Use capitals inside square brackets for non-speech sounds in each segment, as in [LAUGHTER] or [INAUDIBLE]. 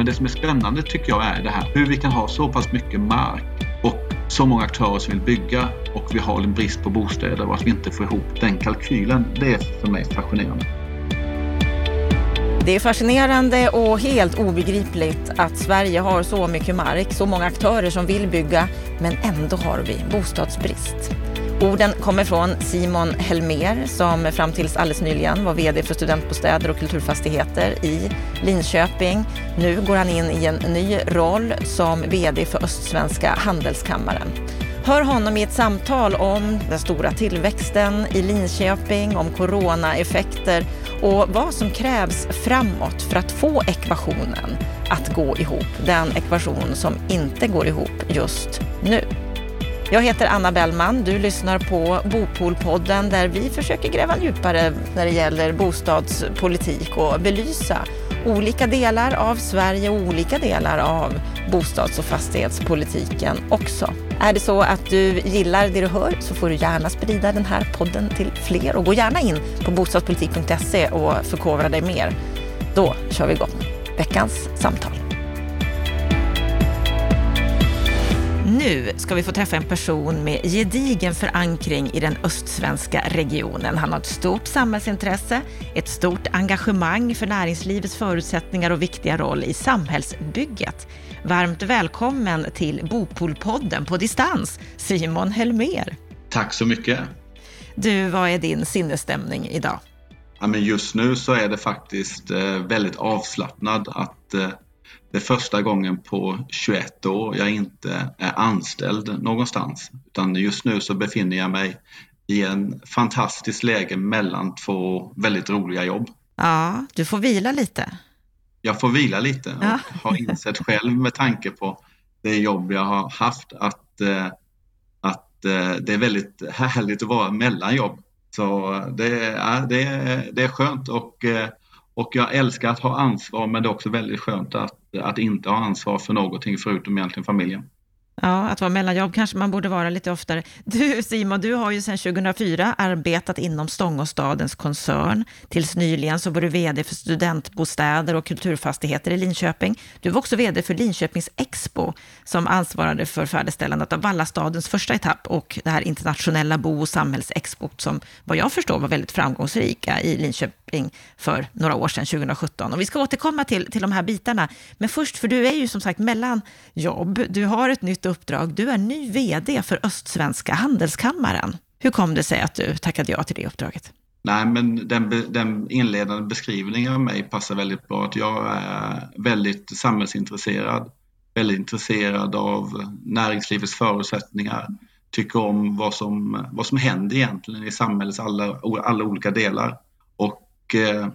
Men det som är spännande tycker jag är det här hur vi kan ha så pass mycket mark och så många aktörer som vill bygga och vi har en brist på bostäder och att vi inte får ihop den kalkylen. Det är för mig fascinerande. Det är fascinerande och helt obegripligt att Sverige har så mycket mark, så många aktörer som vill bygga, men ändå har vi bostadsbrist. Orden kommer från Simon Helmer som fram tills alldeles nyligen var VD för studentbostäder och kulturfastigheter i Linköping. Nu går han in i en ny roll som VD för Östsvenska handelskammaren. Hör honom i ett samtal om den stora tillväxten i Linköping, om coronaeffekter och vad som krävs framåt för att få ekvationen att gå ihop. Den ekvation som inte går ihop just nu. Jag heter Anna Bellman. Du lyssnar på Bopolpodden där vi försöker gräva djupare när det gäller bostadspolitik och belysa olika delar av Sverige och olika delar av bostads och fastighetspolitiken också. Är det så att du gillar det du hör så får du gärna sprida den här podden till fler och gå gärna in på bostadspolitik.se och förkovra dig mer. Då kör vi igång veckans samtal. Nu ska vi få träffa en person med gedigen förankring i den östsvenska regionen. Han har ett stort samhällsintresse, ett stort engagemang för näringslivets förutsättningar och viktiga roll i samhällsbygget. Varmt välkommen till Bopolpodden på distans, Simon Helmer. Tack så mycket. Du, vad är din sinnesstämning idag? Ja, men just nu så är det faktiskt eh, väldigt avslappnad att eh, det är första gången på 21 år jag inte är anställd någonstans. Utan just nu så befinner jag mig i en fantastiskt läge mellan två väldigt roliga jobb. Ja, du får vila lite. Jag får vila lite och ja. har insett själv med tanke på det jobb jag har haft att, eh, att eh, det är väldigt härligt att vara mellan jobb. Så det är, det är, det är skönt och, eh, och jag älskar att ha ansvar men det är också väldigt skönt att att inte ha ansvar för någonting förutom egentligen familjen. Ja, att vara mellanjobb kanske man borde vara lite oftare. Du Simon, du har ju sedan 2004 arbetat inom Stångåstadens koncern. Tills nyligen så var du VD för studentbostäder och kulturfastigheter i Linköping. Du var också VD för Linköpings Expo som ansvarade för färdigställandet av Vallastadens första etapp och det här internationella bo och samhällsexpo som vad jag förstår var väldigt framgångsrika eh, i Linköping för några år sedan, 2017. Och vi ska återkomma till, till de här bitarna. Men först, för du är ju som sagt mellan jobb. Du har ett nytt uppdrag. Du är ny VD för Östsvenska handelskammaren. Hur kom det sig att du tackade ja till det uppdraget? Nej, men den, den inledande beskrivningen av mig passar väldigt bra. Att jag är väldigt samhällsintresserad, väldigt intresserad av näringslivets förutsättningar, tycker om vad som, vad som händer egentligen i samhällets alla, alla olika delar. Och eh,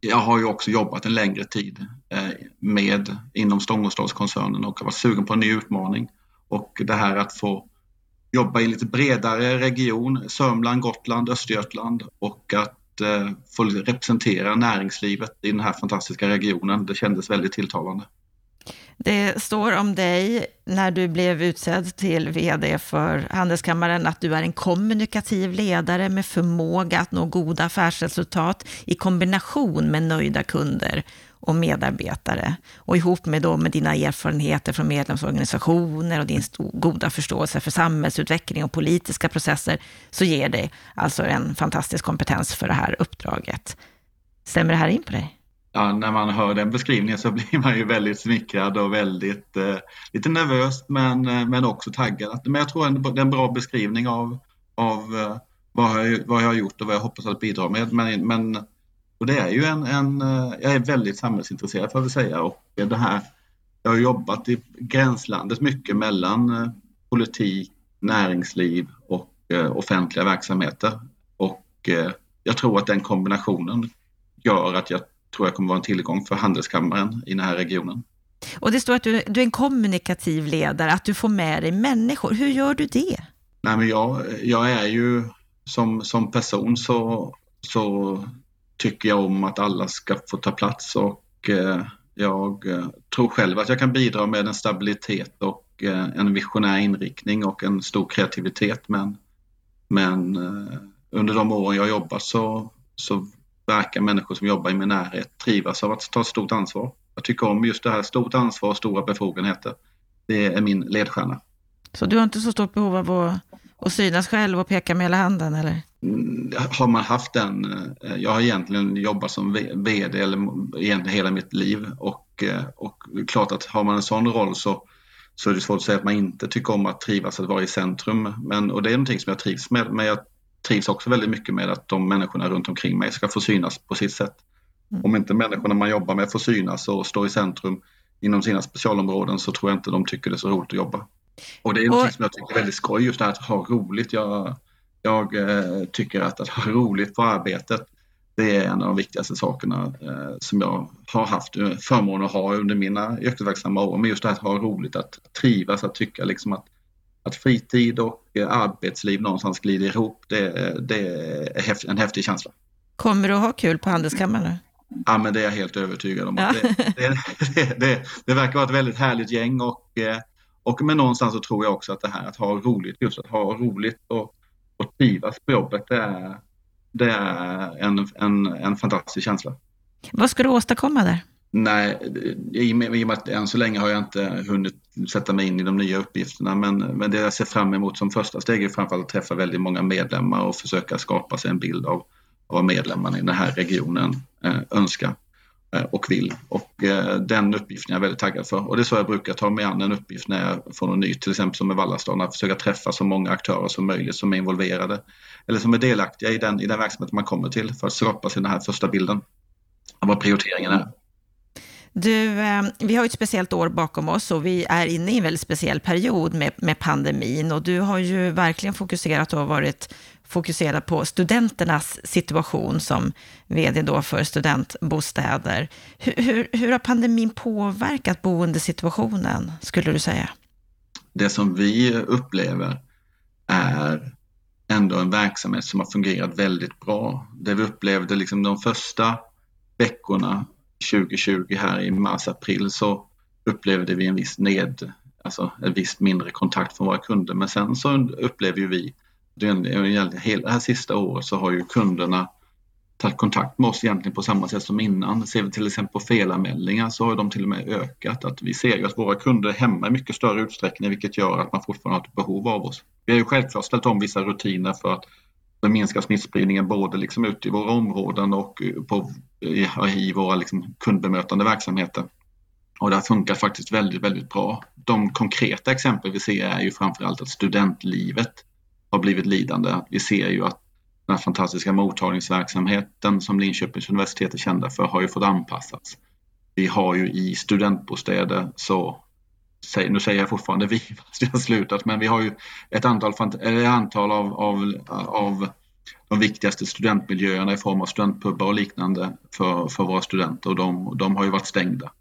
jag har ju också jobbat en längre tid eh, med inom Stångåstadskoncernen och har varit sugen på en ny utmaning. Och det här att få jobba i lite bredare region, Sörmland, Gotland, Östergötland och att eh, få representera näringslivet i den här fantastiska regionen, det kändes väldigt tilltalande. Det står om dig när du blev utsedd till VD för Handelskammaren att du är en kommunikativ ledare med förmåga att nå goda affärsresultat i kombination med nöjda kunder och medarbetare. Och ihop med, då, med dina erfarenheter från medlemsorganisationer och din goda förståelse för samhällsutveckling och politiska processer så ger dig alltså en fantastisk kompetens för det här uppdraget. Stämmer det här in på dig? ja, när man hör den beskrivningen så [LAUGHS] blir man ju väldigt smickrad och väldigt eh, lite nervös men, eh, men också taggad. Men jag tror det är en bra beskrivning av, av eh, vad, jag, vad jag har gjort och vad jag hoppas att bidra med. Men, men och det är ju en, en, eh, jag är väldigt samhällsintresserad får jag säga och det här, jag har jobbat i gränslandet mycket mellan politik, näringsliv och offentliga verksamheter. Och jag tror att den kombinationen gör att jag tror jag kommer vara en tillgång för handelskammaren i den här regionen. Och det står att du, du är en kommunikativ ledare, att du får med dig människor. Hur gör du det? Nej, men jag, jag är ju som, som person så, så tycker jag om att alla ska få ta plats och eh, jag eh, tror själv att jag kan bidra med en stabilitet och eh, en visionär inriktning och en stor kreativitet. Men, men under de åren jag jobbar så, så verkar människor som jobbar i min närhet trivas av att ta stort ansvar. Jag tycker om just det här, stort ansvar och stora befogenheter. Det är min ledstjärna. Så du har inte så stort behov av att, att synas själv och peka med hela handen eller? Har man haft den, eh, jag har egentligen jobbat som VD eller egentligen hela mitt liv och, eh, och klart att har man en sån roll så, så är det svårt att säga att man inte tycker om att trivas att vara i centrum. Men, och det är någonting som jag trivs med, men jag trivs också väldigt mycket med att de människorna runt omkring mig ska få synas på sitt sätt. Mm. Om inte människorna man jobbar med får synas och stå i centrum inom sina specialområden så tror jag inte de tycker det är så roligt att jobba. Och det är något som jag tycker är väldigt skoj, just det här att ha roligt. Jag, jag eh, tycker att, att ha [LAUGHS] roligt på arbetet, det är en av de viktigaste sakerna eh, som jag har haft förmånen att ha under mina yrkesverksamma år. Men just det här att ha roligt, att trivas, att tycka liksom att, att fritid och eh, arbetsliv någonstans glider ihop, det, det är en häftig känsla. Kommer du att ha kul på Handelskammaren nu? Ja, men det är jag helt övertygad om. Ja. [LAUGHS] Det, det, det, det, verkar vara ett väldigt härligt gäng och, och men någonstans så tror jag också att det här att ha roligt, just att ha roligt och, och trivas på jobbet, det är, det är en, en, en fantastisk känsla. Vad ska du åstadkomma där? Nej, i och med att än så länge har jag inte hunnit sätta mig in i de nya uppgifterna men, men det jag ser fram emot som första steg är framförallt att träffa väldigt många medlemmar och försöka skapa sig en bild av vad medlemmarna i den här regionen eh, önskar Eh, och vill. Och eh, den uppgiften är jag väldigt taggad för. Och det är så jag brukar ta mig an en uppgift när jag får något nytt, till exempel som med Vallastaden, att försöka träffa så många aktörer som möjligt som är involverade eller som är delaktiga i den, i den verksamhet man kommer till för att skapa sig den här första bilden av vad prioriteringen är. Du, ehm, vi har ett speciellt år bakom oss och vi är inne i en väldigt speciell period med, med pandemin och du har ju verkligen fokuserat och varit fokuserad på studenternas situation som vd då för studentbostäder. Hur, hur, hur har pandemin påverkat boendesituationen, skulle du säga? Det som vi upplever är ändå en verksamhet som har fungerat väldigt bra. Det vi upplevde liksom de första veckorna 2020 här i mars-april så upplevde vi en viss ned, alltså en viss mindre kontakt från våra kunder. Men sen så upplever vi hela det här sista året så har ju kunderna tagit kontakt med oss egentligen på samma sätt som innan. Ser vi till exempel på felanmälningar så har de till och med ökat. Att vi ser ju att våra kunder är hemma i mycket större utsträckning vilket gör att man fortfarande har ett behov av oss. Vi har ju självklart ställt om vissa rutiner för att minska smittspridningen både liksom ute i våra områden och eh, på, i, i våra liksom kundbemötande verksamheter. Och det har funkat faktiskt väldigt, väldigt bra. De konkreta exempel vi ser är ju framförallt att studentlivet har blivit lidande. Vi ser ju att den här fantastiska mottagningsverksamheten som Linköpings universitet är kända för har ju fått anpassas. Vi har ju i studentbostäder så, nu säger jag fortfarande vi [LAUGHS] fast vi har slutat, men vi har ju ett antal, ett antal av, av, av de viktigaste studentmiljöerna i form av studentpubbar och liknande för, för våra studenter och de, de har ju varit stängda.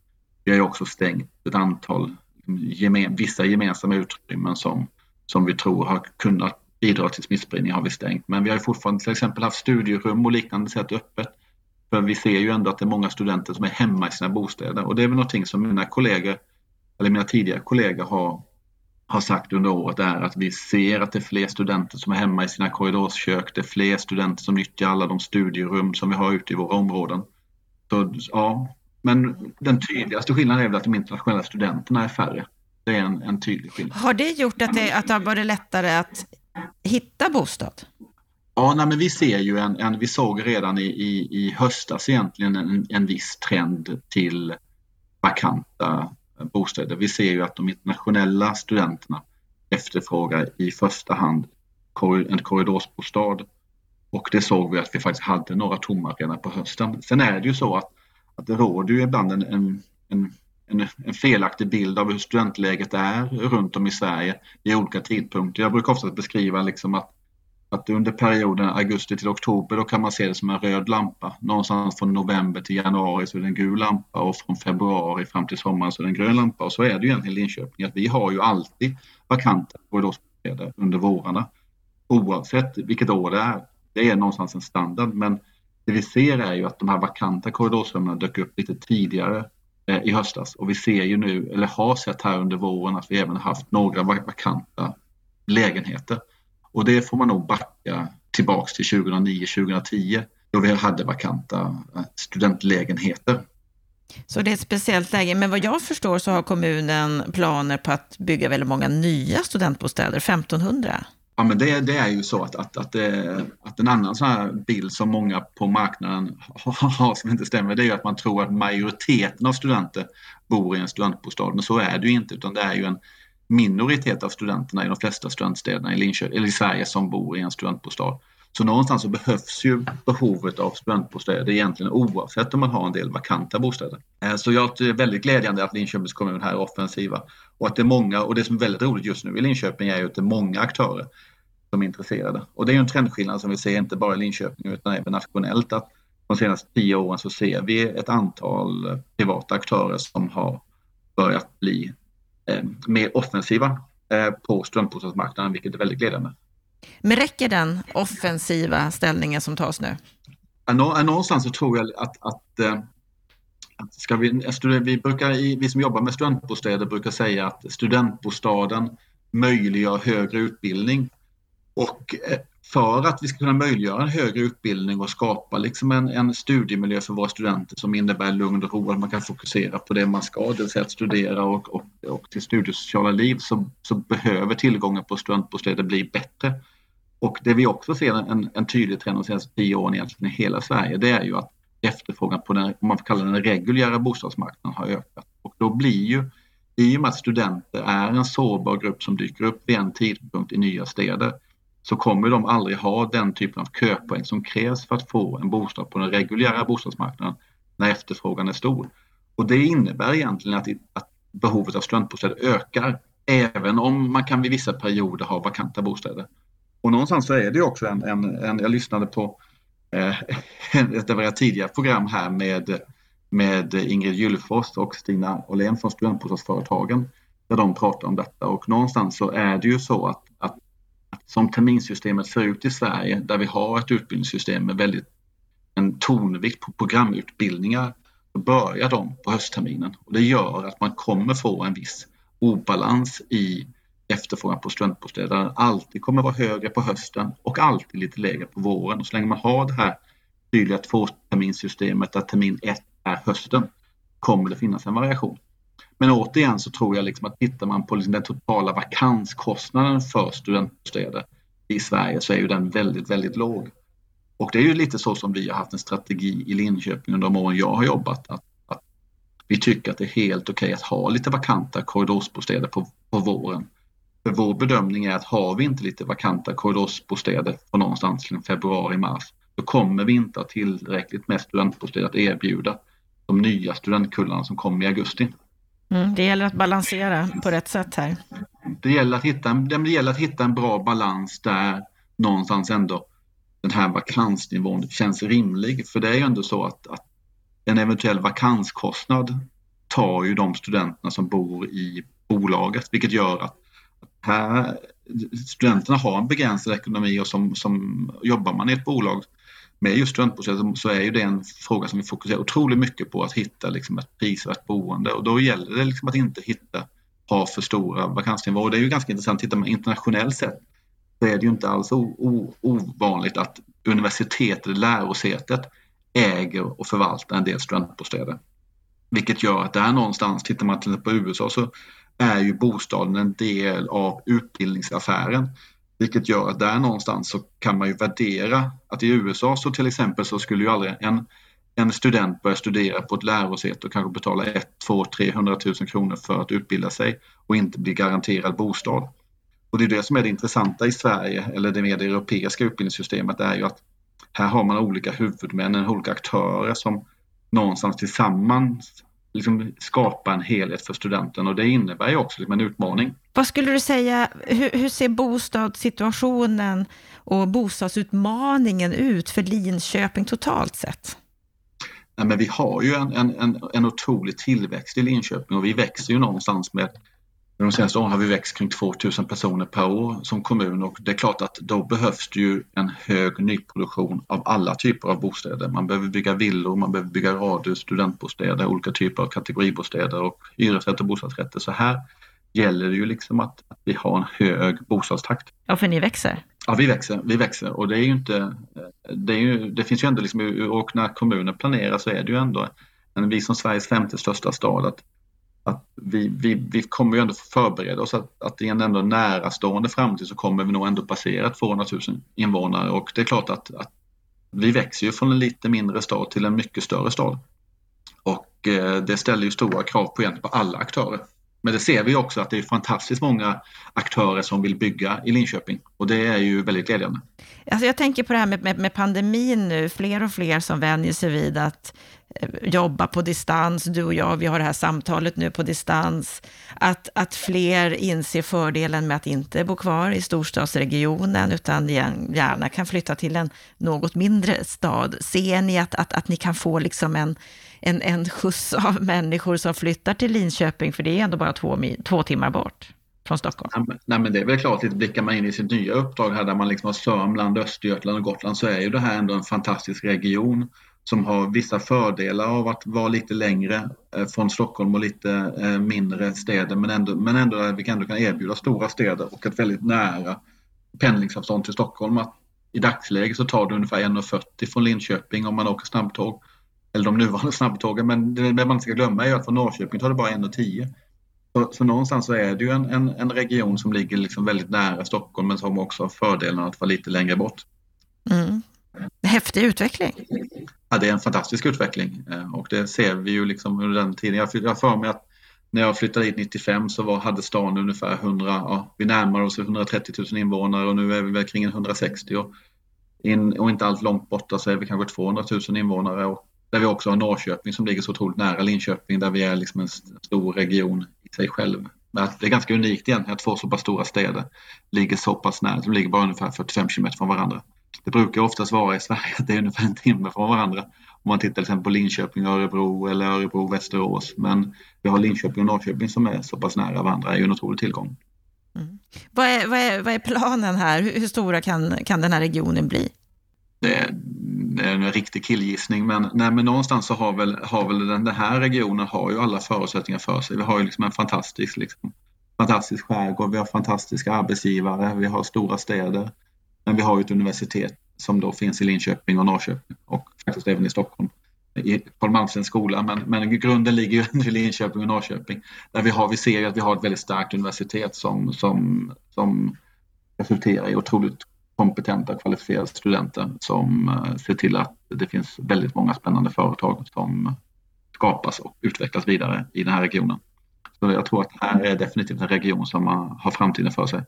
Vi har ju också stängt ett antal gemen, vissa gemensamma utrymmen som, som vi tror har kunnat bidra till smittspridning har vi stängt. Men vi har fortfarande till exempel haft studierum och liknande sätt öppet. För vi ser ju ändå att det är många studenter som är hemma i sina bostäder och det är väl någonting som mina kollegor, eller mina tidigare kollegor har, har sagt under året är att vi ser att det är fler studenter som är hemma i sina korridorskök. Det är fler studenter som nyttjar alla de studierum som vi har ute i våra områden. Så, ja, men den tydligaste skillnaden är väl att de internationella studenterna är färre. Det är en, en tydlig skillnad. Har det gjort att det, att det har varit lättare att hitta bostad? Ja, nej, men vi ser ju en, en vi såg redan i, i, i höstas egentligen en, en viss trend till vakanta bostäder. Vi ser ju att de internationella studenterna efterfrågar i första hand en korridorsbostad och det såg vi att vi faktiskt hade några tomma redan på hösten. Sen är det ju så att, att det råder ju ibland en, en, en en, felaktig bild av hur studentläget är runt om i Sverige i olika tidpunkter. Jag brukar ofta beskriva liksom att, att under perioden augusti till oktober då kan man se det som en röd lampa. Någonstans från november till januari så är det en gul lampa och från februari fram till sommaren så är det en grön lampa. Och så är det ju egentligen i Linköping att vi har ju alltid vakanta korridorsbostäder under vårarna oavsett vilket år det är. Det är någonstans en standard men det vi ser är ju att de här vakanta korridorsrummen dök upp lite tidigare Eh, i höstas och vi ser ju nu, eller har sett här under våren att vi även haft några vakanta lägenheter. Och det får man nog backa tillbaks till 2009-2010 då vi hade vakanta eh, studentlägenheter. Så det är ett speciellt läge. Men vad jag förstår så har kommunen planer på att bygga väldigt många nya studentbostäder, 1500. Ja, men det, det är ju så att, att, att, det, att en annan sån här bild som många på marknaden har som inte stämmer, det är ju att man tror att majoriteten av studenter bor i en studentbostad. Men så är det ju inte, utan det är ju en minoritet av studenterna i de flesta studentstäderna i, Linköping, eller i Sverige som bor i en studentbostad. Så någonstans så behövs ju behovet av studentbostäder egentligen oavsett om man har en del vakanta bostäder. Eh, så jag tycker det är väldigt glädjande att Linköpings kommun här är offensiva och att det är många och det som är väldigt roligt just nu i Linköping är ju att det är många aktörer som är intresserade. Och det är ju en trendskillnad som vi ser inte bara i Linköping utan även nationellt att de senaste tio åren så ser vi ett antal privata aktörer som har börjat bli mer offensiva eh, på studentbostadsmarknaden, vilket är väldigt glädjande. Men räcker den offensiva ställningen som tas nu? Någonstans så tror jag att, att, eh, att ska vi, vi, brukar, vi som jobbar med studentbostäder brukar säga att studentbostaden möjliggör högre utbildning. Och eh, för att vi ska kunna möjliggöra en högre utbildning och skapa liksom en, en studiemiljö för våra studenter som innebär lugn och ro, att man kan fokusera på det man ska, det vill säga att studera och, och, och till studiesociala liv, så, så behöver tillgången på studentbostäder bli bättre. Och det vi också ser en, en tydlig trend de senaste tio åren egentligen i hela Sverige, det är ju att efterfrågan på den, om man får kalla den reguljära bostadsmarknaden har ökat. Och då blir ju, i och med att studenter är en sårbar grupp som dyker upp vid en tidpunkt i nya städer, så kommer de aldrig ha den typen av köpoäng som krävs för att få en bostad på den reguljära bostadsmarknaden när efterfrågan är stor. Och det innebär egentligen att, att behovet av studentbostäder ökar, även om man kan vid vissa perioder ha vakanta bostäder. Och någonstans så är det också en, en, en jag lyssnade på eh, [LAUGHS] ett av era tidigare program här med, med Ingrid Gyllfors och Stina Åhlén från Studentbostadsföretagen där de pratar om detta och någonstans så är det ju så att som terminsystemet ser ut i Sverige där vi har ett utbildningssystem med väldigt en tonvikt på programutbildningar så börjar de på höstterminen och det gör att man kommer få en viss obalans i efterfrågan på studentbostäder alltid kommer vara högre på hösten och alltid lite lägre på våren. Och så länge man har det här tydliga tvåterminssystemet där termin ett är hösten kommer det finnas en variation. Men återigen så tror jag liksom att tittar man på liksom den totala vakanskostnaden för studentbostäder i Sverige så är ju den väldigt, väldigt låg. Och det är ju lite så som vi har haft en strategi i Linköping under de åren jag har jobbat. Att, att vi tycker att det är helt okej okay att ha lite vakanta korridorsbostäder på, på våren. För vår bedömning är att har vi inte lite vakanta korridorsbostäder på någonstans i februari, mars, då kommer vi inte ha tillräckligt med studentbostäder att erbjuda de nya studentkullarna som kommer i augusti. Mm, det gäller att balansera på rätt sätt här. Det gäller att hitta en, det gäller att hitta en bra balans där någonstans ändå den här vakansnivån känns rimlig. För det är ju ändå så att, att en eventuell vakanskostnad tar ju de studenterna som bor i bolaget, vilket gör att här, studenterna har en begränsad ekonomi och som, som jobbar man i ett bolag med just studentbostäder så är ju det en fråga som vi fokuserar otroligt mycket på att hitta liksom ett prisvärt boende och då gäller det liksom att inte hitta ha för stora vakansnivåer. Det är ju ganska intressant, tittar man internationellt sett så är det ju inte alls ovanligt att universitetet, lärosätet äger och förvaltar en del studentbostäder. Vilket gör att där någonstans, tittar man till exempel på USA så är ju bostaden en del av utbildningsaffären. Vilket gör att där någonstans så kan man ju värdera att i USA så till exempel så skulle ju aldrig en, en student börja studera på ett lärosäte och kanske betala 1, 2, 300 000 kronor för att utbilda sig och inte bli garanterad bostad. Och det är det som är det intressanta i Sverige, eller det mer det europeiska utbildningssystemet, är ju att här har man olika huvudmän, olika aktörer som någonstans tillsammans liksom skapa en helhet för studenten och det innebär ju också liksom en utmaning. Vad skulle du säga, hur, hur ser bostadssituationen och bostadsutmaningen ut för Linköping totalt sett? Nej, men vi har ju en, en, en, en otrolig tillväxt i Linköping och vi växer ju någonstans med de senaste åren har vi växt kring 2000 personer per år som kommun och det är klart att då behövs det ju en hög nyproduktion av alla typer av bostäder. Man behöver bygga villor, man behöver bygga radhus, studentbostäder, olika typer av kategoribostäder och hyresrätter och bostadsrätter. Så här gäller det ju liksom att, att vi har en hög bostadstakt. Ja, för ni växer. Ja, vi växer, vi växer och det är ju inte, det, är ju, det finns ju ändå liksom, och när kommunen planerar så är det ju ändå men vi som Sveriges femte största stad, att, att vi, vi, vi kommer ju ändå förbereda oss att, att i en ändå närastående framtid så kommer vi nog ändå passera 200 000 invånare och det är klart att, att vi växer ju från en lite mindre stad till en mycket större stad. Och eh, det ställer ju stora krav på, på alla aktörer. Men det ser vi också att det är fantastiskt många aktörer som vill bygga i Linköping och det är ju väldigt glädjande. Alltså jag tänker på det här med, med, med pandemin nu, fler och fler som vänjer sig vid att eh, jobba på distans. Du och jag, vi har det här samtalet nu på distans. Att, att fler inser fördelen med att inte bo kvar i storstadsregionen, utan gärna kan flytta till en något mindre stad. Ser ni att, att, att ni kan få liksom en, en, en skjuts av [LAUGHS] människor som flyttar till Linköping, för det är ändå bara två, två timmar bort från Stockholm? Nej men, nej, men det är väl klart, lite blickar man in i sitt nya uppdrag här där man liksom har Sörmland, Östergötland och Gotland så är ju det här ändå en fantastisk region som har vissa fördelar av att vara lite längre eh, från Stockholm och lite eh, mindre städer men ändå, men ändå där vi ändå kan erbjuda stora städer och ett väldigt nära pendlingsavstånd till Stockholm. Att I dagsläget så tar det ungefär 1,40 från Linköping om man åker snabbtåg eller de nuvarande snabbtågen. Men det man inte ska glömma är att från Norrköping tar det bara 1,10. Så, så någonstans så är det ju en, en, en region som ligger liksom väldigt nära Stockholm men som också har fördelen att vara lite längre bort. Mm. Häftig utveckling. Ja, det är en fantastisk utveckling eh, och det ser vi ju liksom under den tiden. Jag har för mig att när jag flyttade hit 95 så var, hade stan ungefär 100, ja, vi närmar oss 130 000 invånare och nu är vi väl kring 160 och, in, och inte allt långt borta så är vi kanske 200 000 invånare och där vi också har Norrköping som ligger så otroligt nära Linköping där vi är liksom en stor region i sig själv. Men det är ganska unikt egentligen att två så pass stora städer ligger så pass nära. De ligger bara ungefär 45 kilometer från varandra. Det brukar oftast vara i Sverige att det är ungefär en timme från varandra. Om man tittar till exempel på Linköping och Örebro eller Örebro Västerås. Men vi har Linköping och Norrköping som är så pass nära varandra. Det är ju en otrolig tillgång. Mm. Vad, är, vad, är, vad är planen här? Hur, hur stora kan, kan den här regionen bli? Det, det är en riktig killgissning men, nej, men någonstans så har väl, har väl den, den här regionen har ju alla förutsättningar för sig. Vi har ju liksom en fantastisk, liksom, fantastisk skärgård, vi har fantastiska arbetsgivare, vi har stora städer. Men vi har ju ett universitet som då finns i Linköping och Norrköping och faktiskt även i Stockholm. I Carl Malmstens skola, men, men grunden ligger ju [LAUGHS] i Linköping och Norrköping. Där vi, har, vi ser ju att vi har ett väldigt starkt universitet som, som, som resulterar i otroligt kompetenta, kvalificerade studenter som eh, ser till att det finns väldigt många spännande företag som skapas och utvecklas vidare i den här regionen. Så jag tror att det här är definitivt en region som har framtiden för sig.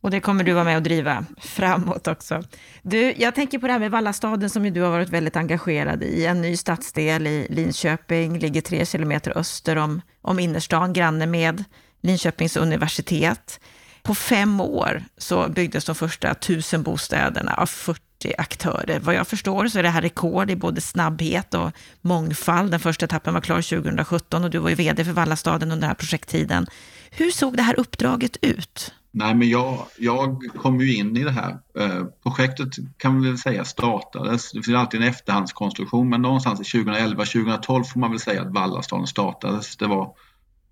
Och det kommer du vara med och driva framåt också. Du, jag tänker på det här med Vallastaden som ju du har varit väldigt engagerad i. En ny stadsdel i Linköping, ligger tre kilometer öster om, om innerstan, granne med Linköpings universitet. På fem år så byggdes de första tusen bostäderna av 40 aktörer. Vad jag förstår så är det här rekord i både snabbhet och mångfald. Den första etappen var klar 2017 och du var ju vd för Vallastaden under den här projekttiden. Hur såg det här uppdraget ut? Nej, men jag, jag kom ju in i det här. Eh, projektet kan man väl säga startades. Det finns alltid en efterhandskonstruktion, men någonstans i 2011-2012 får man väl säga att Vallastaden startades. Det var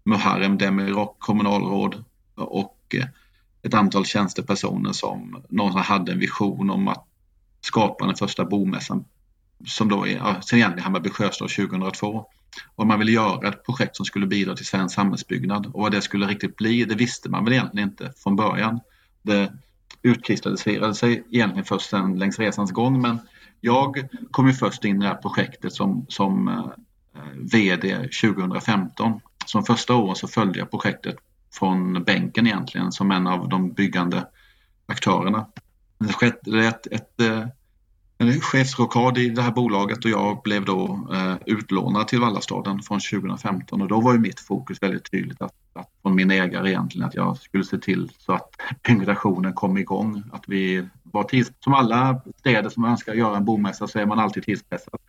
Muharrem Demirok, kommunalråd och eh, ett antal tjänstepersoner som någonstans hade en vision om att skapa den första bomässan som då är, ja, sen egentligen Hammarby Sjöstad 2002. Och man ville göra ett projekt som skulle bidra till svensk samhällsbyggnad och vad det skulle riktigt bli, det visste man väl egentligen inte från början. Det utkristalliserade sig egentligen först sen längs resans gång men jag kom ju först in i det här projektet som, som eh, eh VD 2015. Som första året så följde jag projektet från bänken egentligen som en av de byggande aktörerna. Det skedde ett, ett, en chefsrockad i det här bolaget och jag blev då eh, utlånad till Vallastaden från 2015 och då var ju mitt fokus väldigt tydligt att, att från min ägare egentligen att jag skulle se till så att [LAUGHS] byggnationen kom igång. Att vi var tids, som alla städer som önskar göra en bomässa så är man alltid tidspressad.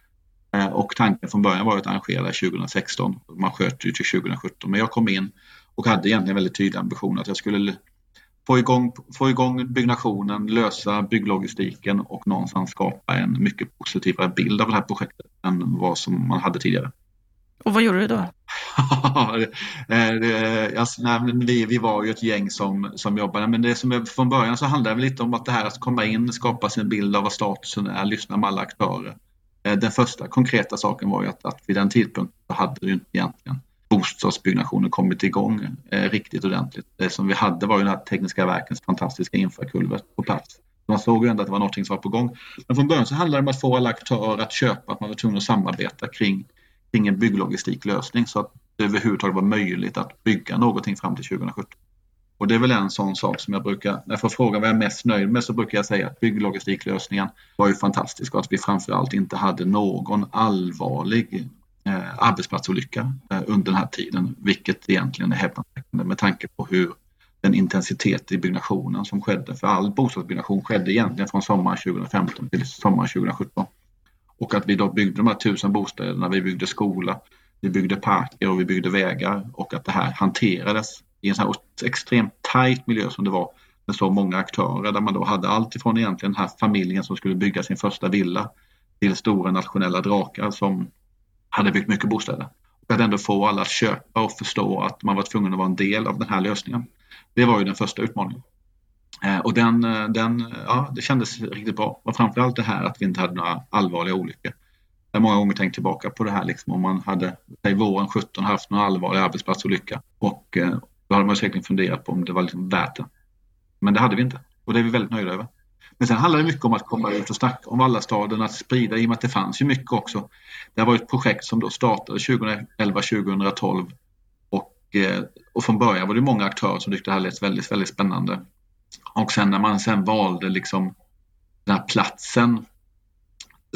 Eh, och tanken från början var att arrangera 2016. Man sköt ju till 2017 men jag kom in och hade egentligen väldigt tydlig ambition att jag skulle få igång, få igång byggnationen, lösa bygglogistiken och någonstans skapa en mycket positivare bild av det här projektet än vad som man hade tidigare. Och vad gjorde du då? [LAUGHS] alltså, nej, vi, vi var ju ett gäng som, som jobbade, men det som är, från början så handlade det lite om att det här att komma in, skapa sin bild av vad statusen är, lyssna med alla aktörer Eh, den första konkreta saken var ju att, att vid den tidpunkten hade det ju inte egentligen bostadsbyggnationen kommit igång eh, riktigt ordentligt. Det som vi hade var ju den här Tekniska verkens fantastiska infrakulvert på plats. Man såg ju ändå att det var någonting som var på gång. Men från början så handlade det om att få alla aktörer att köpa, att man var tvungen att samarbeta kring, kring en bygglogistiklösning så att det överhuvudtaget var möjligt att bygga någonting fram till 2017. Och det är väl en sån sak som jag brukar, när jag får frågan vad jag är mest nöjd med så brukar jag säga att bygglogistiklösningen var ju fantastisk och att vi framförallt inte hade någon allvarlig eh, arbetsplatsolycka eh, under den här tiden, vilket egentligen är häpnadsväckande med tanke på hur den intensitet i byggnationen som skedde, för all bostadsbyggnation skedde egentligen från sommaren 2015 till sommaren 2017. Och att vi då byggde de här tusen bostäderna, vi byggde skola, vi byggde parker och vi byggde vägar och att det här hanterades i en så här extremt tajt miljö som det var med så många aktörer där man då hade allt ifrån egentligen den här familjen som skulle bygga sin första villa till stora nationella drakar som hade byggt mycket bostäder. Och att ändå få alla att köpa och förstå att man var tvungen att vara en del av den här lösningen. Det var ju den första utmaningen. Eh, och den, eh, den, ja, det kändes riktigt bra. Och framförallt det här att vi inte hade några allvarliga olyckor. Jag har många gånger tänkt tillbaka på det här liksom, om man hade i våren 17 haft någon allvarlig arbetsplatsolycka och eh, då hade man säkert funderat på om det var liksom värt det. Men det hade vi inte och det är vi väldigt nöjda över. Men sen handlar det mycket om att komma ut och snacka om Vallastaden, att sprida i och med att det fanns ju mycket också. Det var ett projekt som då startade 2011-2012 och, eh, och från början var det många aktörer som tyckte det här lät väldigt, väldigt spännande. Och sen när man sen valde liksom den här platsen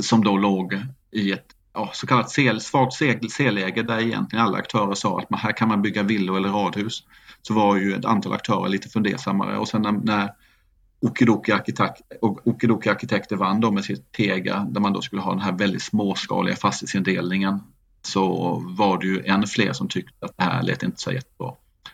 som då låg i ett ja, så kallat sel, svagt C-läge där egentligen alla aktörer sa att man, här kan man bygga villor eller radhus. Så var ju ett antal aktörer lite fundersammare och sen när, när Okidoki, arkitekt, Okidoki arkitekter vann då med sitt Tega där man då skulle ha den här väldigt småskaliga fastighetsindelningen så var det ju ännu fler som tyckte att det här lät inte så jättebra.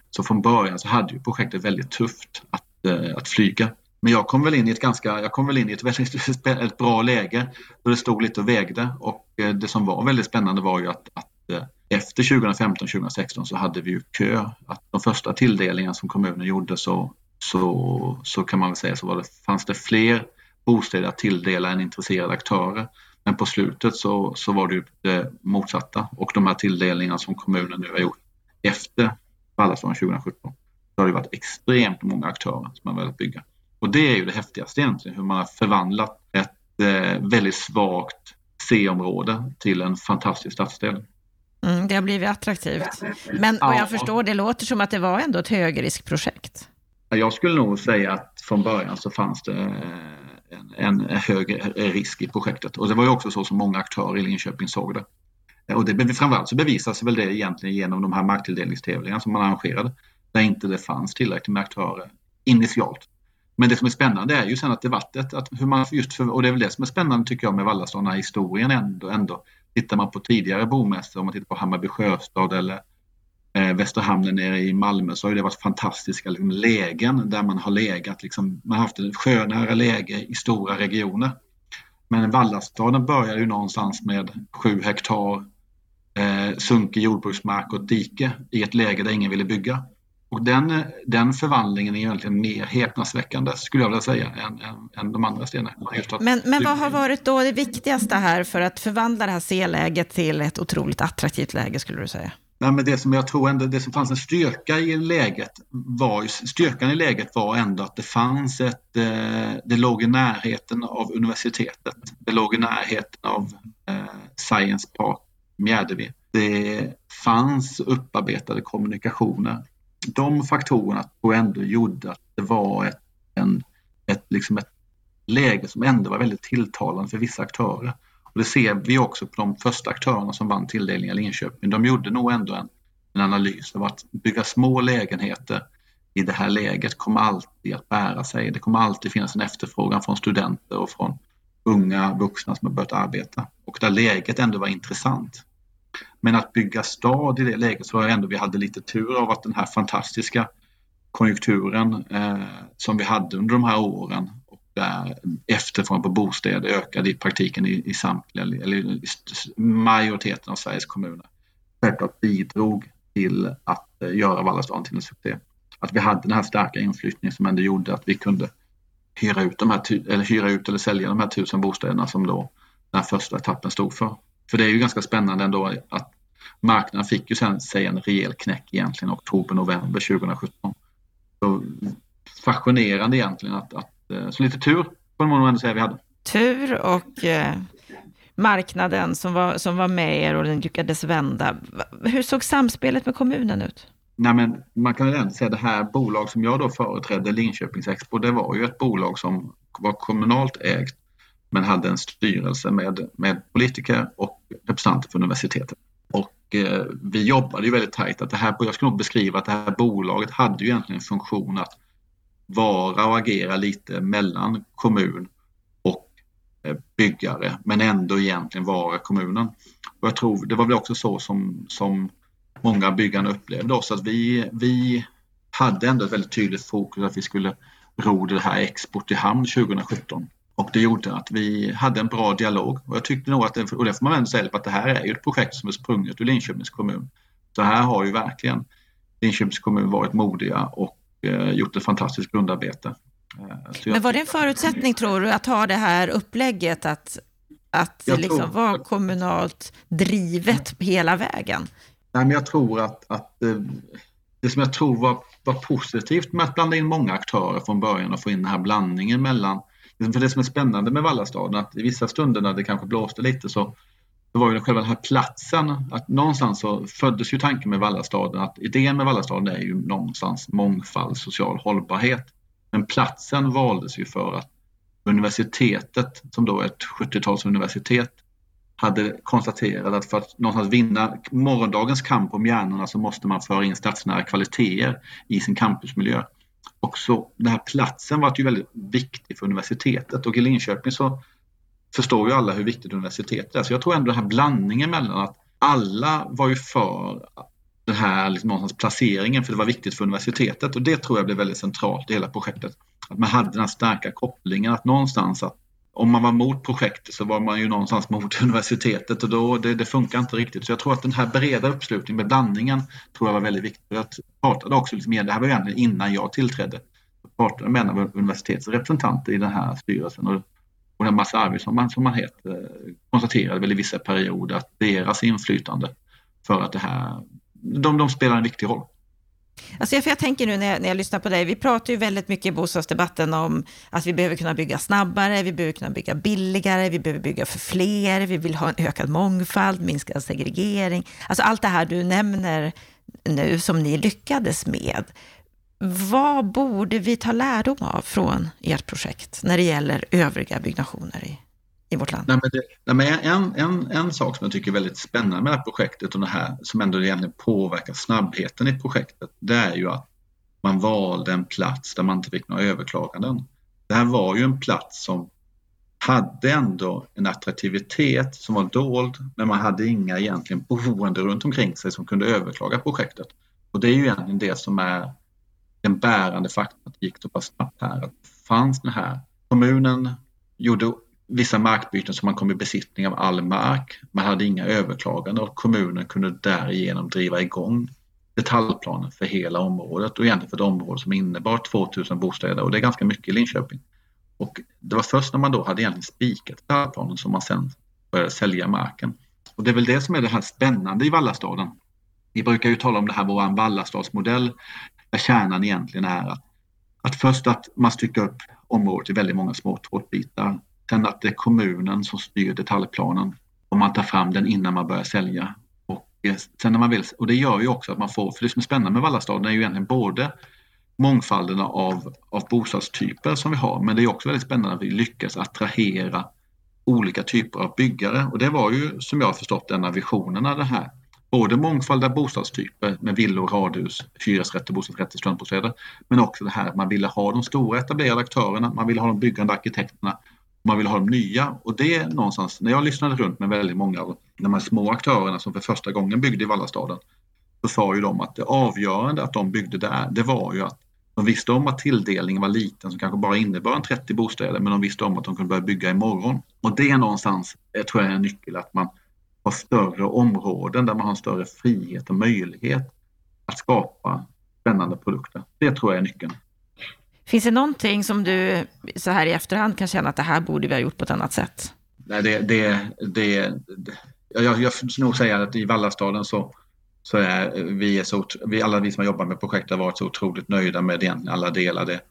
Så från början så hade ju projektet väldigt tufft att, eh, att flyga. Men jag kom väl in i ett ganska, jag kom väl in i ett väldigt [LAUGHS] ett bra läge då det stod lite och vägde och eh, det som var väldigt spännande var ju att, att eh, efter 2015-2016 så hade vi ju kö. Att de första tilldelningarna som kommunen gjorde så, så, så kan man väl säga så var det, fanns det fler bostäder att tilldela än intresserade aktörer. Men på slutet så, så var det ju det motsatta och de här tilldelningarna som kommunen nu har gjort efter Vallastaden 2017 så har det varit extremt många aktörer som har velat bygga. Och det är ju det häftigaste egentligen, hur man har förvandlat ett eh, väldigt svagt C-område till en fantastisk stadsdel. Mm, det har blivit attraktivt. Men vad jag förstår, det låter som att det var ändå ett högriskprojekt. Jag skulle nog säga att från början så fanns det eh, en, en hög risk i projektet. Och det var ju också så som många aktörer i Linköping såg det. Eh, och det, framförallt så bevisas väl det egentligen genom de här marktilldelningstävlingarna som man arrangerade. Där inte det fanns tillräckligt med aktörer initialt. Men det som är spännande är ju sen att det vattnet, att hur man just för, och det är väl det som är spännande tycker jag med Vallastaden, historien ändå, ändå. Tittar man på tidigare bomässor, om man tittar på Hammarby sjöstad eller eh, Västerhamnen nere i Malmö så har det varit fantastiska liksom, lägen där man har legat, liksom, man har haft ett sjönära läge i stora regioner. Men Vallastaden börjar ju någonstans med sju hektar eh, sunkig jordbruksmark och dike i ett läge där ingen ville bygga. Och den, den förvandlingen är egentligen mer häpnadsväckande skulle jag vilja säga än, än, än de andra stenarna. Men, men vad har varit då det viktigaste här för att förvandla det här C-läget till ett otroligt attraktivt läge skulle du säga? Nej, men det som jag tror ändå, det som fanns en styrka i läget var, styrkan i läget var ändå att det fanns ett, eh, det låg i närheten av universitetet. Det låg i närheten av eh, Science Park Mjärdevi. Det fanns upparbetade kommunikationer de faktorerna tror jag ändå gjorde att det var ett, en, ett, liksom ett läge som ändå var väldigt tilltalande för vissa aktörer. Och det ser vi också på de första aktörerna som vann tilldelningen i Linköping. De gjorde nog ändå en, en analys av att bygga små lägenheter i det här läget kommer alltid att bära sig. Det kommer alltid finnas en efterfrågan från studenter och från unga vuxna som har börjat arbeta. Och där läget ändå var intressant. Men att bygga stad i det läget så var ändå vi hade lite tur av att den här fantastiska konjunkturen eh, som vi hade under de här åren där efterfrågan på bostäder ökade i praktiken i, i samtliga, eller i majoriteten av Sveriges kommuner. Självklart bidrog till att eh, göra Vallastaden till en succé. Att vi hade den här starka inflyttningen som ändå gjorde att vi kunde hyra ut, de här, eller hyra ut eller sälja de här tusen bostäderna som då den första etappen stod för. För det är ju ganska spännande ändå att marknaden fick ju sen sig en rejäl knäck egentligen oktober-november 2017. Så fascinerande egentligen att, att så lite tur får man nog ändå säga vi hade. Tur och eh, marknaden som var, som var med er och den lyckades vända. Hur såg samspelet med kommunen ut? Nej, men man kan väl ändå säga det här bolag som jag då företrädde, Linköpings Expo, det var ju ett bolag som var kommunalt ägt men hade en styrelse med, med politiker och representanter för universitetet. Och eh, vi jobbade ju väldigt tajt. Att det här, jag skulle nog beskriva att det här bolaget hade ju egentligen en funktion att vara och agera lite mellan kommun och eh, byggare men ändå egentligen vara kommunen. Och jag tror det var väl också så som, som många byggarna upplevde oss att vi, vi hade ändå ett väldigt tydligt fokus att vi skulle ro det här export i hamn 2017. Och det gjorde att vi hade en bra dialog och jag tyckte nog att, det, och det får man ändå säga, att det här är ju ett projekt som är sprunget ur Linköpings kommun. Så här har ju verkligen Linköpings kommun varit modiga och gjort ett fantastiskt grundarbete. Eh, men var det en förutsättning tror du att ha det här upplägget att, att liksom vara kommunalt drivet hela vägen? Nej, men jag tror att, att eh, det som jag tror var, var positivt med att blanda in många aktörer från början och få in den här blandningen mellan för det som är spännande med Vallastaden att i vissa stunder när det kanske blåste lite så det var ju själva den här platsen, att någonstans så föddes ju tanken med Vallastaden att idén med Vallastaden är ju någonstans mångfald, social hållbarhet. Men platsen valdes ju för att universitetet, som då är ett 70-talsuniversitet, hade konstaterat att för att någonstans vinna morgondagens kamp om hjärnorna så måste man föra in stadsnära kvaliteter i sin campusmiljö. Och så den här platsen var ju väldigt viktig för universitetet och i Linköping så förstår ju alla hur viktigt universitetet är. Så jag tror ändå den här blandningen mellan att alla var ju för den här liksom placeringen för det var viktigt för universitetet och det tror jag blev väldigt centralt i hela projektet. Att man hade den här starka kopplingen att någonstans att om man var mot projektet så var man ju någonstans mot [LAUGHS] universitetet och då, det, det funkar inte riktigt. Så jag tror att den här breda uppslutningen med blandningen tror jag var väldigt viktig. Jag pratade också liksom lite mer, det här var egentligen innan jag tillträdde, jag pratade med en av universitetets representanter i den här styrelsen och, och den massa Arvid som man, som heter eh, konstaterade väl i vissa perioder att deras inflytande för att det här, de, de spelar en viktig roll. Alltså jag, för jag tänker nu när jag, när jag lyssnar på dig, vi pratar ju väldigt mycket i bostadsdebatten om att vi behöver kunna bygga snabbare, vi behöver kunna bygga billigare, vi behöver bygga för fler, vi vill ha en ökad mångfald, minskad segregering. Alltså allt det här du nämner nu som ni lyckades med. Vad borde vi ta lärdom av från ert projekt när det gäller övriga byggnationer i i vårt land? Nej, men det, nej, men en, en, en sak som jag tycker är väldigt spännande med det här projektet och det här som ändå egentligen påverkar snabbheten i projektet, det är ju att man valde en plats där man inte fick några överklaganden. Det här var ju en plats som hade ändå en attraktivitet som var dold, men man hade inga egentligen boende runt omkring sig som kunde överklaga projektet. Och det är ju egentligen det som är den bärande faktorn att det gick så pass snabbt här. Att fanns den här kommunen gjorde vissa markbyten så man kom i besittning av all mark. Man hade inga överklaganden och kommunen kunde därigenom driva igång detaljplanen för hela området och egentligen för ett område som innebar 2000 bostäder och det är ganska mycket i Linköping. Och det var först när man då hade egentligen spikat detaljplanen som man sen började sälja marken. Och det är väl det som är det här spännande i Vallastaden. Vi brukar ju tala om det här vår Vallastadsmodell där kärnan egentligen är att, att först att man styckar upp området i väldigt många små tårtbitar Sen att det är kommunen som styr detaljplanen och man tar fram den innan man börjar sälja. Och, eh, sen när man vill, och det gör ju också att man får, för det som är spännande med Vallastaden är ju egentligen både mångfalden av, av bostadstyper som vi har, men det är också väldigt spännande att vi lyckas attrahera olika typer av byggare och det var ju som jag har förstått en av visionerna det här. Både mångfald av bostadstyper med villor, radhus, hyresrätter, bostadsrätter, studentbostäder, men också det här att man ville ha de stora etablerade aktörerna, man ville ha de byggande arkitekterna man ville ha de nya och det är någonstans, när jag lyssnade runt med väldigt många av de här små aktörerna som för första gången byggde i Vallastaden, så sa ju de att det avgörande att de byggde där, det var ju att de visste om att tilldelningen var liten som kanske bara innebar en 30 bostäder men de visste om att de kunde börja bygga imorgon. Och det är någonstans, jag tror jag är en nyckel, att man har större områden där man har större frihet och möjlighet att skapa spännande produkter. Det tror jag är nyckeln. Finns det någonting som du så här i efterhand kan känna att det här borde vi ha gjort på ett annat sätt? Nej, det, det, det, det jag, jag får nog säga att i Vallastaden så, så är vi, är så, vi, alla vi som har jobbat med projektet har varit så otroligt nöjda med egentligen alla delar. Det,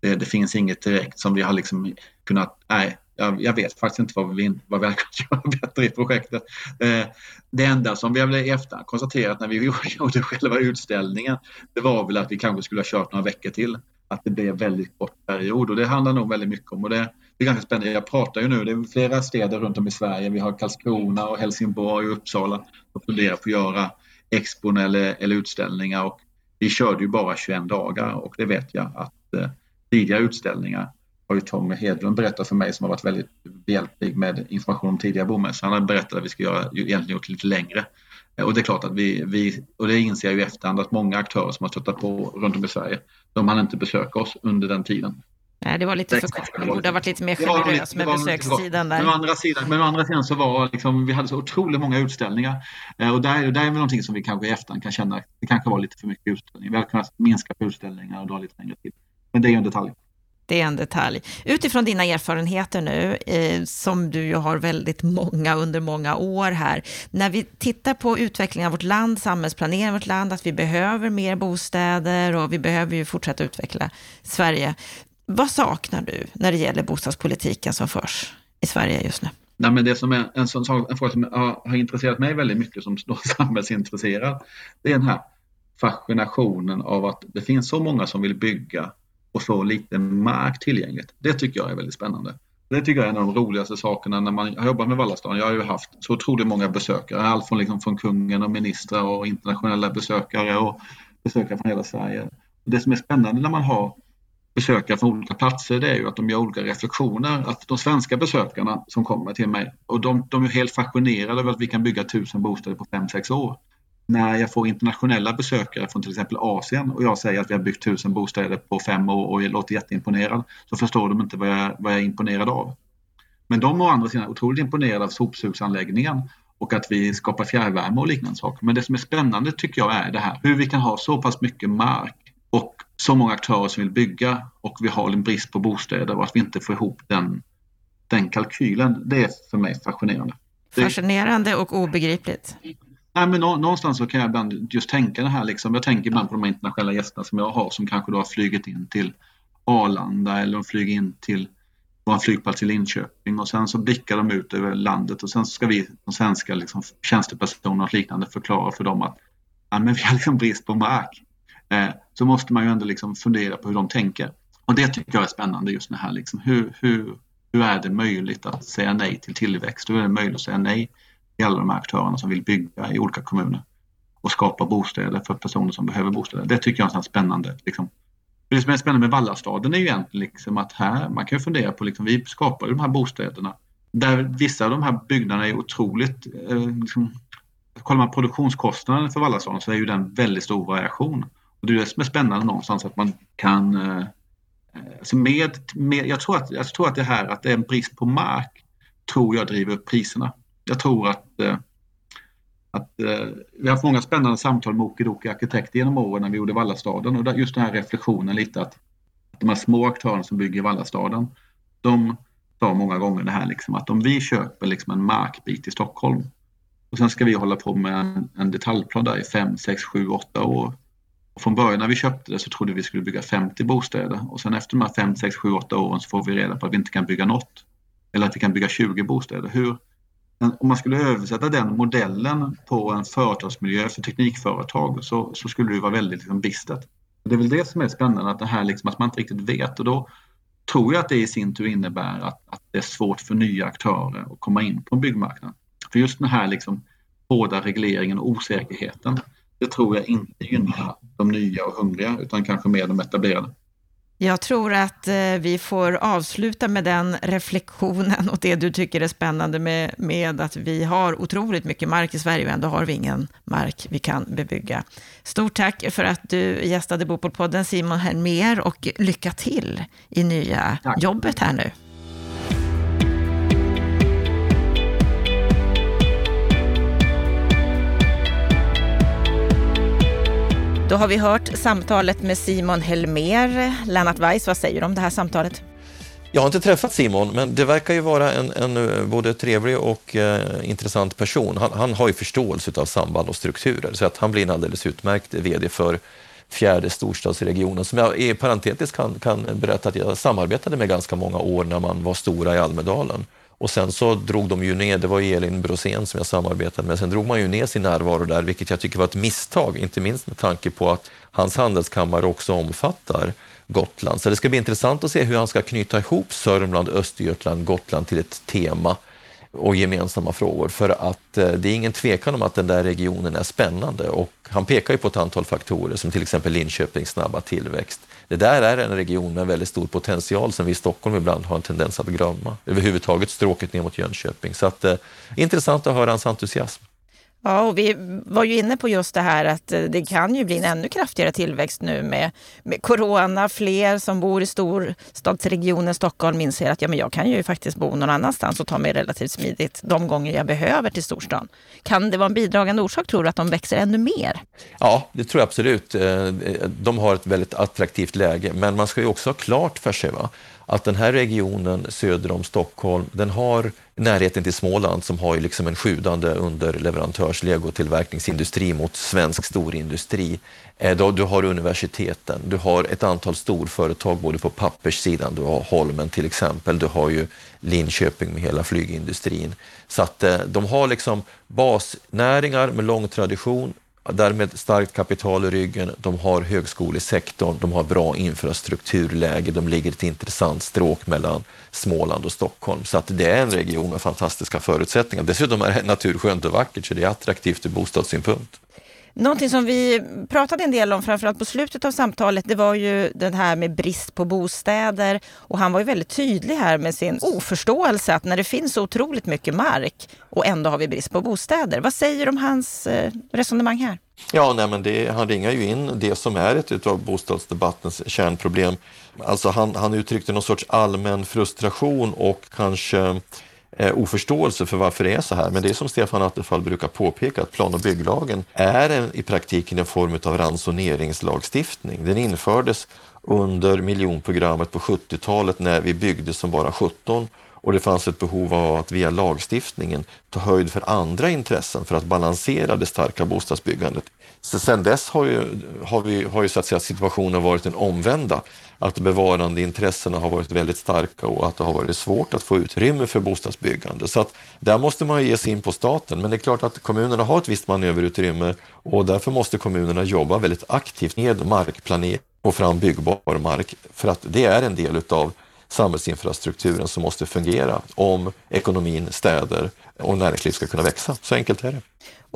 det, det finns inget direkt som vi har liksom kunnat, nej, jag, jag, vet faktiskt inte vad vi, vad vi [LAUGHS] hade kunnat göra bättre i projektet. Eh, det enda som vi har i efterhand konstaterat när vi [LAUGHS] gjorde själva utställningen, det var väl att vi kanske skulle ha kört några veckor till. Att det blev väldigt kort period och det handlar nog väldigt mycket om och det, det är ganska spännande. Jag pratar ju nu, det är flera städer runt om i Sverige. Vi har Karlskrona och Helsingborg och Uppsala som funderar på att göra expon eller, eller utställningar och vi körde ju bara 21 dagar och det vet jag att eh, tidigare utställningar har ju Tommy Hedlund berättat för mig som har varit väldigt behjälplig med information om tidigare bomässor. Han har berättat att vi ska göra, egentligen gjort lite längre. Och det är klart att vi, vi, och det inser jag ju i efterhand, att många aktörer som har stöttat på runt om i Sverige, de hann inte besöka oss under den tiden. Nej, det var lite för kort. Det borde ha varit lite mer generös med besökssidan där. Men å andra sidan, men å andra sidan så var liksom, vi hade så otroligt många utställningar. Eh, och där, där är väl någonting som vi kanske i efterhand kan känna, det kanske var lite för mycket utställningar. Vi hade kunnat minska på utställningar och dra lite längre tid. Men det är ju en detalj. Det är en detalj. Utifrån dina erfarenheter nu, eh, som du ju har väldigt många under många år här, när vi tittar på utvecklingen av vårt land, samhällsplaneringen av vårt land, att vi behöver mer bostäder och vi behöver ju fortsätta utveckla Sverige. Vad saknar du när det gäller bostadspolitiken som förs i Sverige just nu? Nej, men det som är en, sån sak, en fråga som har, har intresserat mig väldigt mycket som [LAUGHS] samhällsintresserad, det är den här fascinationen av att det finns så många som vill bygga och få lite mark tillgängligt. Det tycker jag är väldigt spännande. Det tycker jag är en av de roligaste sakerna när man har jobbat med Vallastaden. Jag har ju haft så otroligt många besökare, allt från, liksom från kungen och ministrar och internationella besökare och besökare från hela Sverige. Det som är spännande när man har besökare från olika platser det är ju att de gör olika reflektioner. Att de svenska besökarna som kommer till mig, och de, de är helt fascinerade över att vi kan bygga tusen bostäder på fem sex år när jag får internationella besökare från till exempel Asien och jag säger att vi har byggt tusen bostäder på fem år och jag låter jätteimponerad så förstår de inte vad jag, vad jag är imponerad av. Men de å andra sidan är otroligt imponerade av sopsugsanläggningen och att vi skapar fjärrvärme och liknande saker. Men det som är spännande tycker jag är det här hur vi kan ha så pass mycket mark och så många aktörer som vill bygga och vi har en brist på bostäder och att vi inte får ihop den, den kalkylen. Det är för mig fascinerande. Fascinerande och obegripligt. Nej, men någonstans så kan jag ibland just tänka det här. Liksom. Jag tänker ibland på de internationella gästerna som jag har som kanske då har flugit in till Arlanda eller de flyger in till vår flygplats i Linköping och sen så blickar de ut över landet och sen ska vi de svenska liksom, tjänstepersoner och liknande förklara för dem att ja, men vi har liksom brist på mark. Eh, så måste man ju ändå liksom fundera på hur de tänker. Och det tycker jag är spännande just det här. Liksom. Hur, hur, hur är det möjligt att säga nej till tillväxt? Hur är det möjligt att säga nej alla de här aktörerna som vill bygga i olika kommuner och skapa bostäder för personer som behöver bostäder. Det tycker jag är spännande. Liksom. Det som är spännande med Vallastaden är ju egentligen liksom att här, man kan fundera på, liksom, vi skapar de här bostäderna där vissa av de här byggnaderna är otroligt, eh, liksom, kollar man produktionskostnaden för Vallastaden så är ju den väldigt stor variation. Och det är det som är spännande någonstans att man kan eh, eh, alltså med, med, jag, tror att, jag tror att det här att det är en brist på mark tror jag driver upp priserna jag tror att, eh, att eh, vi har haft många spännande samtal med Okidoki arkitekter genom åren när vi gjorde Vallastaden och just den här reflektionen lite att de här små aktörerna som bygger Vallastaden, de sa många gånger det här liksom att om vi köper liksom en markbit i Stockholm och sen ska vi hålla på med en, en detaljplan där i 5, 6, 7, 8 år. Och från början när vi köpte det så trodde vi skulle bygga 50 bostäder och sen efter de här 5, 6, 7, 8 åren så får vi reda på att vi inte kan bygga något. Eller att vi kan bygga 20 bostäder. Hur, om man skulle översätta den modellen på en företagsmiljö för teknikföretag så, så skulle det vara väldigt liksom, bistert. Det är väl det som är spännande, att, det här liksom, att man inte riktigt vet och då tror jag att det i sin tur innebär att, att det är svårt för nya aktörer att komma in på en byggmarknad. För just den här liksom, hårda regleringen och osäkerheten, det tror jag inte gynnar de nya och hungriga utan kanske mer de etablerade. Jag tror att eh, vi får avsluta med den reflektionen och det du tycker är spännande med, med att vi har otroligt mycket mark i Sverige och ändå har vi ingen mark vi kan bebygga. Stort tack för att du gästade Bopolpodden Simon Helmer och lycka till i nya tack. jobbet här nu. Då har vi hört samtalet med Simon Helmer. Lennart Weiss, vad säger du om det här samtalet? Jag har inte träffat Simon, men det verkar ju vara en, en eh, både trevlig och eh, intressant person. Han, han, har ju förståelse av samband och strukturer, så att han blir en alldeles utmärkt VD för fjärde storstadsregionen, som jag i parentetiskt kan, kan berätta att jag samarbetade med ganska många år när man var stora i Almedalen. Och sen så drog de ju ner, det var Elin Brosén som jag samarbetade med, sen drog man ju ner sin närvaro där, vilket jag tycker var ett misstag, inte minst med tanke på att hans handelskammare också omfattar Gotland. Så det ska bli intressant att se hur han ska knyta ihop Sörmland, Östergötland, Gotland till ett tema och gemensamma frågor för att eh, det är ingen tvekan om att den där regionen är spännande och han pekar ju på ett antal faktorer som till exempel Linköpings snabba tillväxt. Det där är en region med väldigt stor potential som vi i Stockholm ibland har en tendens att glömma. Överhuvudtaget stråket ner mot Jönköping. Så att, eh, intressant att höra hans entusiasm. Ja, och vi var ju inne på just det här att eh, det kan ju bli en ännu kraftigare tillväxt nu med, med corona. Fler som bor i storstadsregionen Stockholm inser att ja, men jag kan ju faktiskt bo någon annanstans och ta mig relativt smidigt de gånger jag behöver till storstan. Kan det vara en bidragande orsak, tror du, att de växer ännu mer? Ja, det tror jag absolut. Eh, de har ett väldigt attraktivt läge, men man ska ju också ha klart för sig va? Att den här regionen söder om Stockholm, den har närheten till Småland som har ju liksom en sjudande underleverantörs legotillverkningsindustri mot svensk storindustri. Eh, du har universiteten, du har ett antal storföretag både på papperssidan, du har Holmen till exempel, du har ju Linköping med hela flygindustrin. Så att eh, de har liksom basnäringar med lång tradition, därmed starkt kapital i ryggen, de har högskolesektorn, de har bra infrastrukturläge, de ligger i ett intressant stråk mellan Småland och Stockholm. Så att det är en region med fantastiska förutsättningar. Dessutom är det naturskönt och vackert så det är attraktivt ur bostadssynpunkt. Någonting som vi pratade en del om, framförallt på slutet av samtalet, det var ju det här med brist på bostäder. Och han var ju väldigt tydlig här med sin oförståelse att när det finns så otroligt mycket mark och ändå har vi brist på bostäder. Vad säger du om hans eh, resonemang här? Ja, nej, men det, han ringar ju in det som är ett av bostadsdebattens kärnproblem. Alltså han, han uttryckte någon sorts allmän frustration och kanske eh, oförståelse för varför det är så här. Men det är som Stefan Attefall brukar påpeka att plan och bygglagen är en, i praktiken en form av ransoneringslagstiftning. Den infördes under miljonprogrammet på 70-talet när vi byggde som bara 17 och det fanns ett behov av att via lagstiftningen ta höjd för andra intressen för att balansera det starka bostadsbyggandet. Så sen dess har ju, har vi, har ju så att säga situationen varit den omvända att bevarandeintressena har varit väldigt starka och att det har varit svårt att få utrymme för bostadsbyggande. Så att där måste man ge sig in på staten. Men det är klart att kommunerna har ett visst manöverutrymme och därför måste kommunerna jobba väldigt aktivt med markplanering och fram byggbar mark för att det är en del utav samhällsinfrastrukturen som måste fungera om ekonomin, städer och näringsliv ska kunna växa. Så enkelt är det.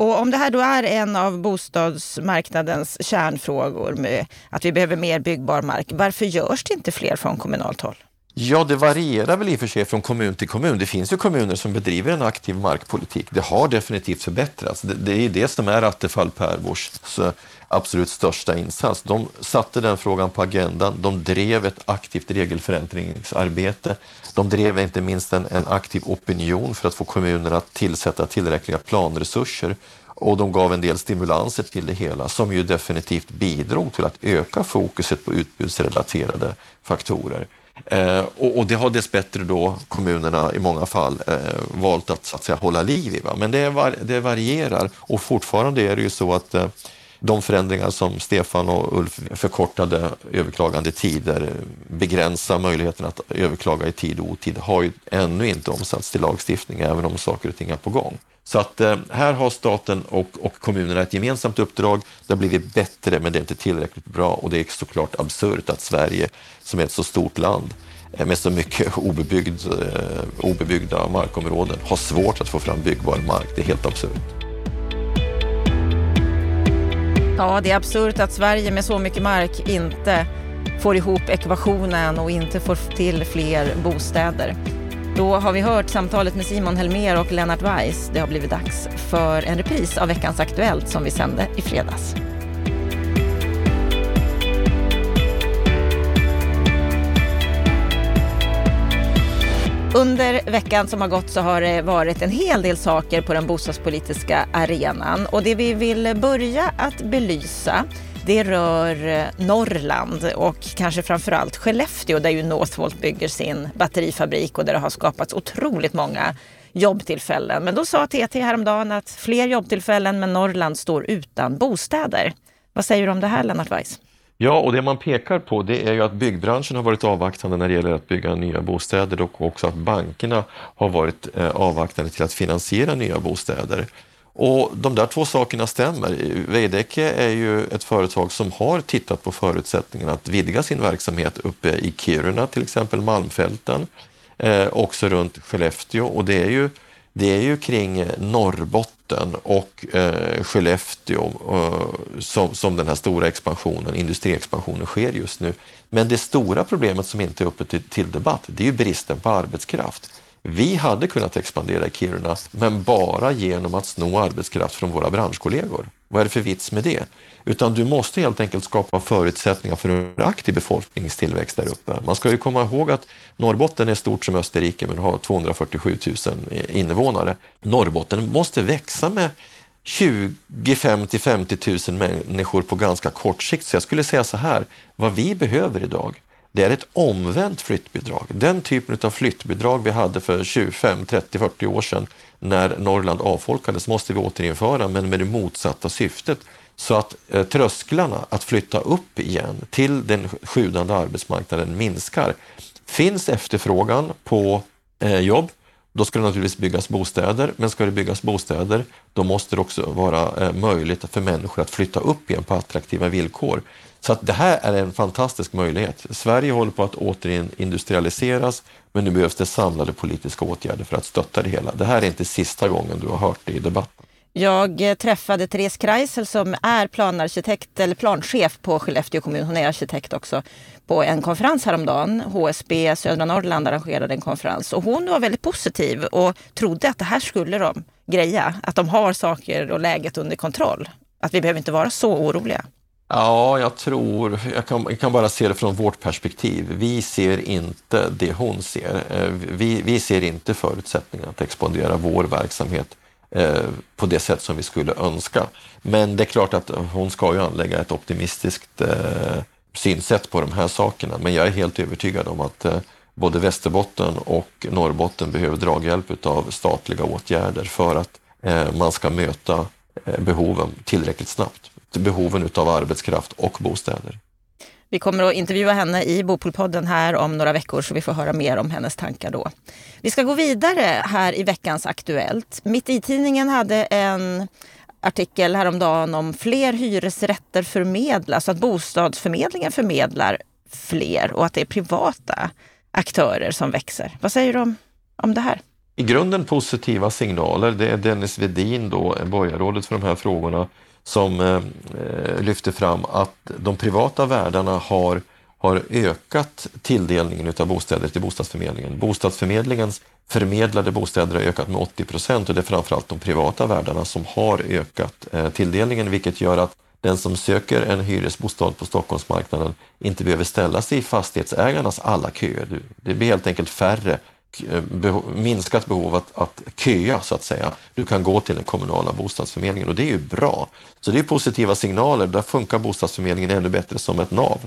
Och om det här då är en av bostadsmarknadens kärnfrågor med att vi behöver mer byggbar mark, varför görs det inte fler från kommunalt håll? Ja, det varierar väl i och för sig från kommun till kommun. Det finns ju kommuner som bedriver en aktiv markpolitik. Det har definitivt förbättrats. Det, det är det som är Attefall Pervors eh, absolut största insats. De satte den frågan på agendan. De drev ett aktivt regelförändringsarbete. De drev inte minst en, en aktiv opinion för att få kommunerna att tillsätta tillräckliga planresurser och de gav en del stimulanser till det hela som ju definitivt bidrog till att öka fokuset på utbudsrelaterade faktorer. Eh, och, och, det har dessbättre då kommunerna i många fall eh, valt att, så att säga, hålla liv i. Va? Men det, var, det varierar och fortfarande är det ju så att eh, de förändringar som Stefan och Ulf förkortade överklagande tider, eh, begränsa möjligheten att överklaga i tid och otid, har ju ännu inte omsatts till lagstiftning, även om saker och ting är på gång. Så att eh, här har staten och, och kommunerna ett gemensamt uppdrag. Det har blivit bättre, men det är inte tillräckligt bra och det är såklart absurt att Sverige, som är ett så stort land, eh, med så mycket [LAUGHS] obebyggd, eh, obebyggda markområden, har svårt att få fram byggbar mark. Det är helt absurt. Ja, det är absurt att Sverige med så mycket mark inte får ihop ekvationen och inte får till fler bostäder. Då har vi hört samtalet med Simon Helmer och Lennart Weiss. Det har blivit dags för en repris av veckans Aktuellt som vi sände i fredags. Under veckan som har gått så har det varit en hel del saker på den bostadspolitiska arenan och det vi vill börja att belysa Det rör eh, Norrland och kanske framförallt Skellefteå där ju Northvolt bygger sin batterifabrik och där det har skapats otroligt många jobbtillfällen. Men då sa TT häromdagen att fler jobbtillfällen men Norrland står utan bostäder. Vad säger du om det här Lennart Weiss? Ja, och det man pekar på det är ju att byggbranschen har varit avvaktande när det gäller att bygga nya bostäder och också att bankerna har varit eh, avvaktande till att finansiera nya bostäder. Och de där två sakerna stämmer. Veidekke är ju ett företag som har tittat på förutsättningarna att vidga sin verksamhet uppe i Kiruna, till exempel Malmfälten, eh, också runt Skellefteå och det är ju, det är ju kring Norrbotten och eh, Skellefteå eh, som, som den här stora expansionen, industriexpansionen sker just nu. Men det stora problemet som inte är uppe till, till debatt, det är ju bristen på arbetskraft. Vi hade kunnat expandera i Kiruna, men bara genom att sno arbetskraft från våra branschkollegor. Vad är det för vits med det? Utan du måste helt enkelt skapa förutsättningar för en aktiv befolkningstillväxt där uppe. Man ska ju komma ihåg att Norrbotten är stort som Österrike men har 247 000 invånare. Norrbotten måste växa med 25 till 50 000 människor på ganska kort sikt. Så jag skulle säga så här, vad vi behöver idag det är ett omvänt flyttbidrag. Den typen av flyttbidrag vi hade för 25, 30, 40 år sedan när Norrland avfolkades måste vi återinföra, men med det motsatta syftet. Så att eh, trösklarna att flytta upp igen till den sjudande arbetsmarknaden minskar. Finns efterfrågan på eh, jobb, då ska det naturligtvis byggas bostäder, men ska det byggas bostäder, då måste det också vara eh, möjligt för människor att flytta upp igen på attraktiva villkor. Så att det här är en fantastisk möjlighet. Sverige håller på att återindustrialiseras men nu behövs det samlade politiska åtgärder för att stötta det hela. Det här är inte sista gången du har hört det i debatten. Jag eh, träffade Therese Kreisel som är planarkitekt eller planchef på Skellefteå kommun. Hon är arkitekt också på en konferens häromdagen. HSB Södra Norrland arrangerade en konferens och hon var väldigt positiv och trodde att det här skulle de greja. Att de har saker och läget under kontroll. Att vi behöver inte vara så oroliga. Ja, jag tror, jag kan, jag kan, bara se det från vårt perspektiv. Vi ser inte det hon ser. Eh, vi, vi ser inte förutsättningar att expandera vår verksamhet eh, på det sätt som vi skulle önska. Men det är klart att hon ska ju anlägga ett optimistiskt eh, synsätt på de här sakerna. Men jag är helt övertygad om att eh, både Västerbotten och Norrbotten behöver draghjälp av statliga åtgärder för att eh, man ska möta behoven tillräckligt snabbt behoven av arbetskraft och bostäder. Vi kommer att intervjua henne i Bopolpodden här om några veckor så vi får höra mer om hennes tankar då. Vi ska gå vidare här i veckans Aktuellt. Mitt i tidningen hade en artikel häromdagen om fler hyresrätter förmedlas, att bostadsförmedlingen förmedlar fler och att det är privata aktörer som växer. Vad säger du om, om det här? I grunden positiva signaler. Det är Dennis Vedin, då, borgarrådet för de här frågorna, som eh, eh, lyfter fram att de privata värdarna har, har ökat tilldelningen av bostäder till bostadsförmedlingen. Bostadsförmedlingens förmedlade bostäder har ökat med 80 procent och det är framförallt de privata värdarna som har ökat eh, tilldelningen vilket gör att den som söker en hyresbostad på Stockholmsmarknaden inte behöver ställa sig i fastighetsägarnas alla köer. Det blir helt enkelt färre behov, minskat behov att, att köa så att säga. Du kan gå till den kommunala bostadsförmedlingen och det är ju bra. Så det är positiva signaler. Där funkar bostadsförmedlingen ännu bättre som ett nav.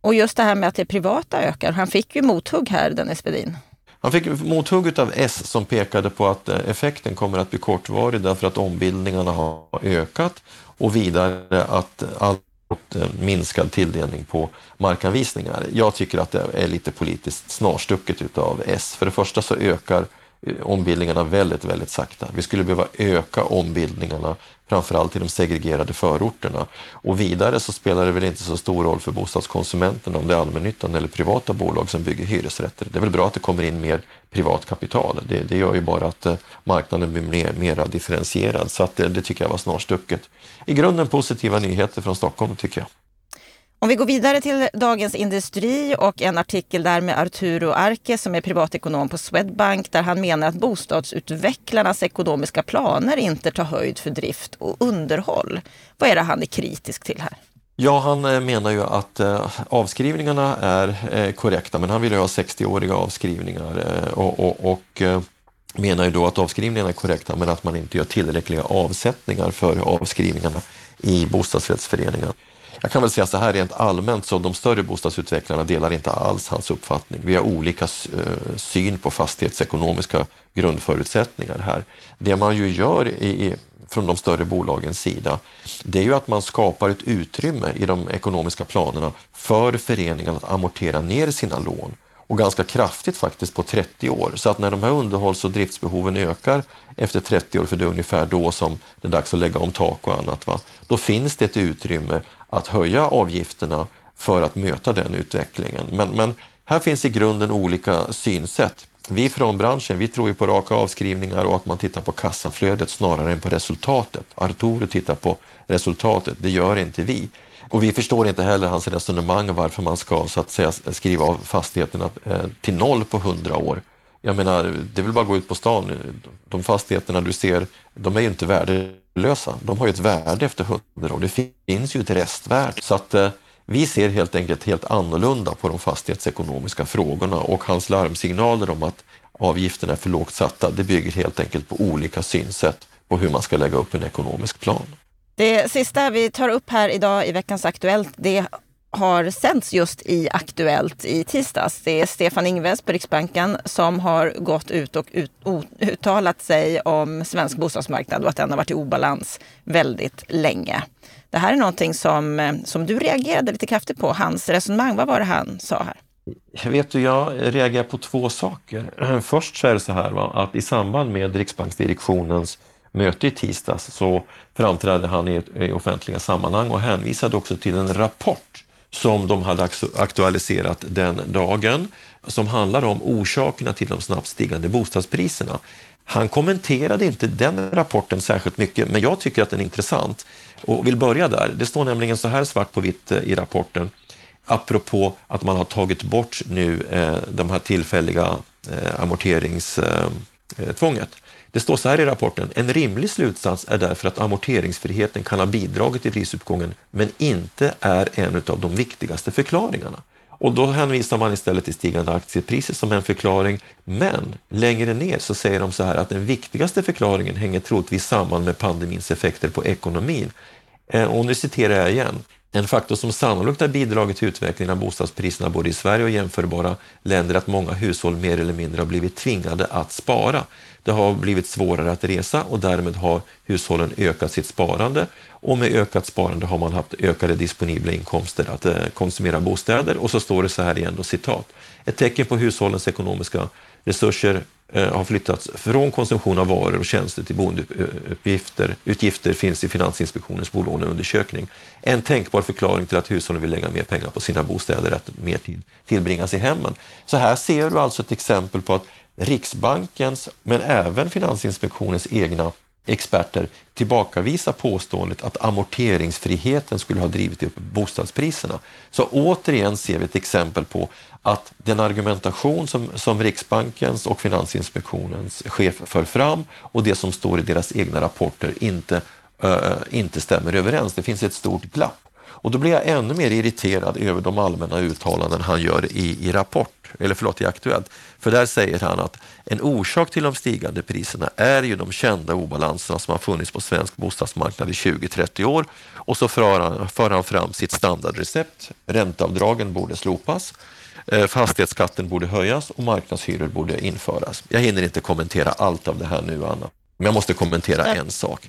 Och just det här med att det privata ökar. Han fick ju mothugg här, Dennis Bedin. Han fick mothugg av S som pekade på att eh, effekten kommer att bli kortvarig därför att ombildningarna har ökat och vidare att allt minskad tilldelning på markanvisningar. Jag tycker att det är lite politiskt snarstucket utav S. För det första så ökar Eh, ombildningarna väldigt, väldigt sakta. Vi skulle behöva öka ombildningarna framförallt i de segregerade förorterna. Och vidare så spelar det väl inte så stor roll för bostadskonsumenterna om det är allmännyttan eller privata bolag som bygger hyresrätter. Det är väl bra att det kommer in mer privat kapital. Det, det gör ju bara att eh, marknaden blir mer, mera differentierad. Så att det, det tycker jag var snarstucket. I grunden positiva nyheter från Stockholm tycker jag. Om vi går vidare till Dagens Industri och en artikel där med Arturo Arke som är privatekonom på Swedbank där han menar att bostadsutvecklarnas ekonomiska planer inte tar höjd för drift och underhåll. Vad är det han är kritisk till här? Ja, han eh, menar ju att eh, avskrivningarna är eh, korrekta, men han vill ju ha 60-åriga avskrivningar och, och, och menar ju då att avskrivningarna är korrekta, men att man inte gör tillräckliga avsättningar för avskrivningarna i bostadsrättsföreningar. Jag kan väl säga så här rent allmänt, så de större bostadsutvecklarna delar inte alls hans uppfattning. Vi har olika eh, syn på fastighetsekonomiska grundförutsättningar här. Det man ju gör i, från de större bolagens sida, det är ju att man skapar ett utrymme i de ekonomiska planerna för föreningen att amortera ner sina lån och ganska kraftigt faktiskt på 30 år. Så att när de här underhålls och driftsbehoven ökar efter 30 år, för det är ungefär då som det är dags att lägga om tak och annat, va? då finns det ett utrymme att höja avgifterna för att möta den utvecklingen. Men, men här finns i grunden olika synsätt. Vi från branschen, vi tror ju på raka avskrivningar och att man tittar på kassaflödet snarare än på resultatet. Arturo tittar på resultatet, det gör inte vi. Och vi förstår inte heller hans resonemang varför man ska så att säga skriva av fastigheterna eh, till noll på hundra år. Jag menar, det vill bara gå ut på stan. De fastigheterna du ser, de är ju inte värdelösa. De har ju ett värde efter hundra år. Det finns ju ett restvärde. Så att eh, vi ser helt enkelt helt annorlunda på de fastighetsekonomiska frågorna och hans larmsignaler om att avgifterna är för lågt satta, det bygger helt enkelt på olika synsätt på hur man ska lägga upp en ekonomisk plan. Det sista vi tar upp här idag i veckans Aktuellt, det har sänts just i Aktuellt i tisdags. Det är Stefan Ingves på Riksbanken som har gått ut och ut, uttalat sig om svensk bostadsmarknad och att den har varit i obalans väldigt länge. Det här är någonting som, som du reagerade lite kraftigt på, hans resonemang. Vad var det han sa här? Jag vet du, jag reagerar på två saker. [CLEARS THROAT] Först så är det så här va, att i samband med Riksbanksdirektionens möte i tisdags så framträdde han i, i offentliga sammanhang och hänvisade också till en rapport som de hade aktualiserat den dagen som handlar om orsakerna till de snabbt stigande bostadspriserna. Han kommenterade inte den rapporten särskilt mycket, men jag tycker att den är intressant och vill börja där. Det står nämligen så här svart på vitt eh, i rapporten apropå att man har tagit bort nu eh, de här tillfälliga eh, amorteringstvånget. Det står så här i rapporten, en rimlig slutsats är därför att amorteringsfriheten kan ha bidragit till prisuppgången men inte är en av de viktigaste förklaringarna. Och då hänvisar man istället till stigande aktiepriser som en förklaring. Men längre ner så säger de så här att den viktigaste förklaringen hänger troligtvis samman med pandemins effekter på ekonomin. Eh, och nu citerar jag igen. En faktor som sannolikt har bidragit till utvecklingen av bostadspriserna både i Sverige och jämförbara länder är att många hushåll mer eller mindre har blivit tvingade att spara. Det har blivit svårare att resa och därmed har hushållen ökat sitt sparande och med ökat sparande har man haft ökade disponibla inkomster att eh, konsumera bostäder och så står det så här igen då, citat. Ett tecken på hushållens ekonomiska resurser eh, har flyttats från konsumtion av varor och tjänster till boendeuppgifter. Utgifter finns i Finansinspektionens bolåneundersökning. En tänkbar förklaring till att hushållen vill lägga mer pengar på sina bostäder är att mer tid tillbringas i hemmen. Så här ser du alltså ett exempel på att Riksbankens, men även Finansinspektionens egna experter tillbakavisar påståendet att amorteringsfriheten skulle ha drivit upp bostadspriserna. Så återigen ser vi ett exempel på att den argumentation som, som Riksbankens och Finansinspektionens chef för fram och det som står i deras egna rapporter inte, äh, inte stämmer överens. Det finns ett stort glapp. Och då blir jag ännu mer irriterad över de allmänna uttalanden han gör i, i Rapport, eller förlåt, i Aktuellt. För där säger han att en orsak till de stigande priserna är ju de kända obalanserna som har funnits på svensk bostadsmarknad i 20-30 år. Och så för han, för han fram sitt standardrecept. Ränteavdragen borde slopas, fastighetsskatten borde höjas och marknadshyror borde införas. Jag hinner inte kommentera allt av det här nu, Anna. Men jag måste kommentera en sak.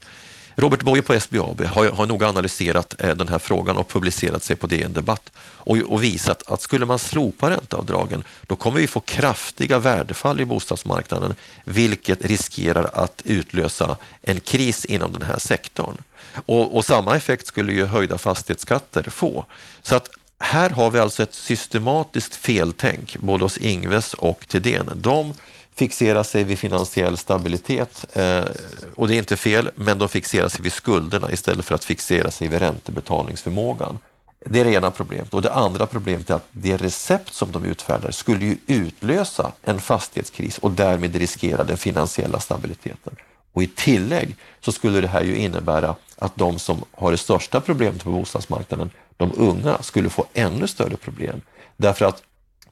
Robert Boye på SBAB har, har nog analyserat eh, den här frågan och publicerat sig på DN Debatt och, och visat att skulle man slopa ränteavdragen då kommer vi få kraftiga värdefall i bostadsmarknaden vilket riskerar att utlösa en kris inom den här sektorn. Och, och samma effekt skulle ju höjda fastighetsskatter få. Så att här har vi alltså ett systematiskt feltänk både hos Ingves och Thedéen. De fixerar sig vid finansiell stabilitet eh, och det är inte fel, men de fixerar sig vid skulderna istället för att fixera sig vid räntebetalningsförmågan. Det är det ena problemet. Och det andra problemet är att det recept som de utfärdar skulle ju utlösa en fastighetskris och därmed riskera den finansiella stabiliteten. Och i tillägg så skulle det här ju innebära att de som har det största problemet på bostadsmarknaden, de unga, skulle få ännu större problem. Därför att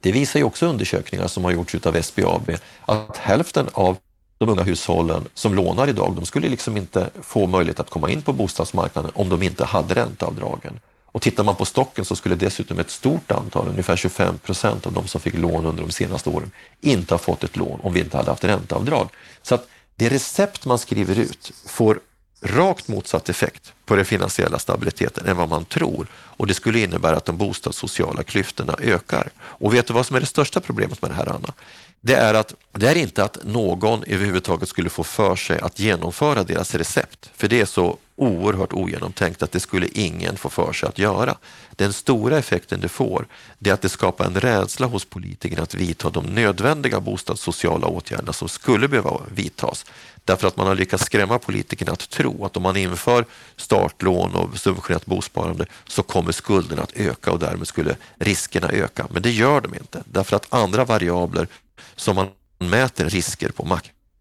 det visar ju också undersökningar som har gjorts av SBAB att hälften av de unga hushållen som lånar idag, de skulle liksom inte få möjlighet att komma in på bostadsmarknaden om de inte hade ränteavdragen. Och tittar man på stocken så skulle dessutom ett stort antal, ungefär 25 procent av de som fick lån under de senaste åren, inte ha fått ett lån om vi inte hade haft ränteavdrag. Så att det recept man skriver ut får rakt motsatt effekt på den finansiella stabiliteten än vad man tror och det skulle innebära att de bostadssociala klyftorna ökar. Och vet du vad som är det största problemet med det här, Anna? Det är att det är inte att någon överhuvudtaget skulle få för sig att genomföra deras recept, för det är så oerhört ogenomtänkt att det skulle ingen få för sig att göra. Den stora effekten det får, det är att det skapar en rädsla hos politikerna att vidta de nödvändiga bostadssociala åtgärderna som skulle behöva vidtas. Därför att man har lyckats skrämma politikerna att tro att om man inför startlån och subventionerat bosparande så kommer skulderna att öka och därmed skulle riskerna öka. Men det gör de inte, därför att andra variabler som man mäter risker på,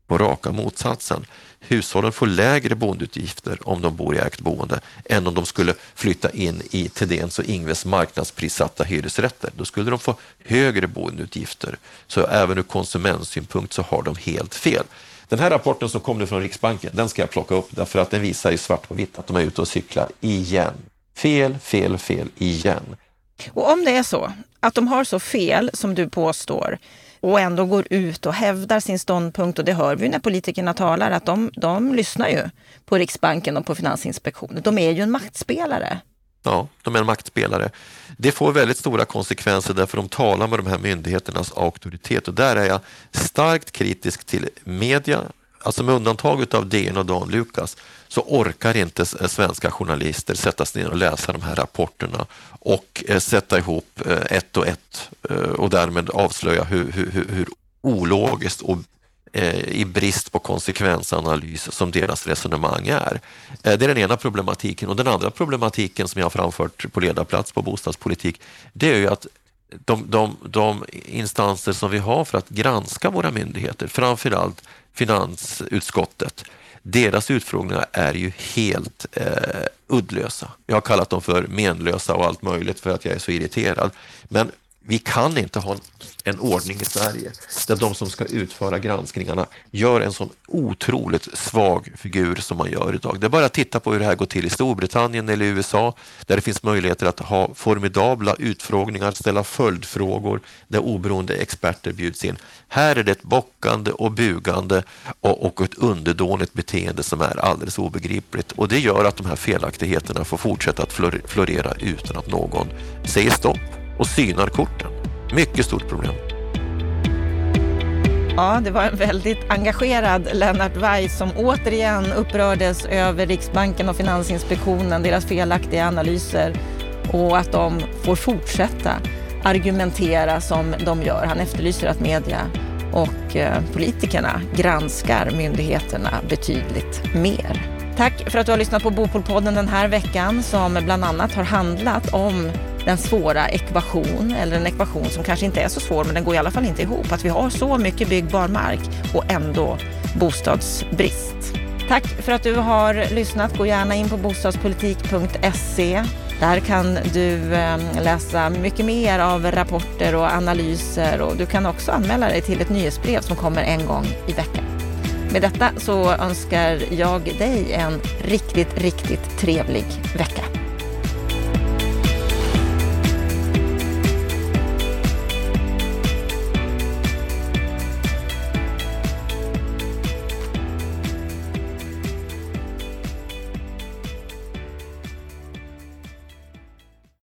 på raka motsatsen. Hushållen får lägre boendeutgifter om de bor i ägt boende än om de skulle flytta in i Thedéens och Ingves marknadsprissatta hyresrätter. Då skulle de få högre boendeutgifter. Så även ur konsumentsynpunkt så har de helt fel. Den här rapporten som kom nu från Riksbanken, den ska jag plocka upp därför att den visar i svart på vitt att de är ute och cyklar igen. Fel, fel, fel igen. Och om det är så att de har så fel som du påstår och ändå går ut och hävdar sin ståndpunkt och det hör vi när politikerna talar att de, de lyssnar ju på Riksbanken och på Finansinspektionen. De är ju en maktspelare. Ja, de är en maktspelare. Det får väldigt stora konsekvenser därför de talar med de här myndigheternas auktoritet och där är jag starkt kritisk till media, alltså med undantag av DN och Dan Lukas så orkar inte eh, svenska journalister sätta sig ner och läsa de här rapporterna och eh, sätta ihop eh, ett och ett och därmed avslöja hur, hur, hur ologiskt och i brist på konsekvensanalys som deras resonemang är. Det är den ena problematiken och den andra problematiken som jag har framfört på ledarplats på bostadspolitik, det är ju att de, de, de instanser som vi har för att granska våra myndigheter, framförallt finansutskottet, deras utfrågningar är ju helt eh, uddlösa. Jag har kallat dem för menlösa och allt möjligt för att jag är så irriterad. Men vi kan inte ha en ordning i Sverige där de som ska utföra granskningarna gör en sån otroligt svag figur som man gör idag. Det är bara att titta på hur det här går till i Storbritannien eller i USA där det finns möjligheter att ha formidabla utfrågningar, ställa följdfrågor där oberoende experter bjuds in. Här är det ett bockande och bugande och, ett underdånigt beteende som är alldeles obegripligt och det gör att de här felaktigheterna får fortsätta att florera utan att någon säger stopp och synar korten. Mycket stort problem. Ja, det var en väldigt engagerad Lennart Weiss som återigen upprördes över Riksbanken och Finansinspektionen, deras felaktiga analyser och att de får fortsätta argumentera som de gör. Han efterlyser att media och eh, politikerna granskar myndigheterna betydligt mer. Tack för att du har lyssnat på Bopolpodden den här veckan som bland annat har handlat om den svåra ekvation, eller en ekvation som kanske inte är så svår, men den går i alla fall inte ihop. Att vi har så mycket byggbar mark och ändå bostadsbrist. Tack för att du har lyssnat. Gå gärna in på bostadspolitik.se. Där kan du ehm, läsa mycket mer av rapporter och analyser och du kan också anmäla dig till ett nyhetsbrev som kommer en gång i veckan. Med detta så önskar jag dig en riktigt, riktigt trevlig vecka.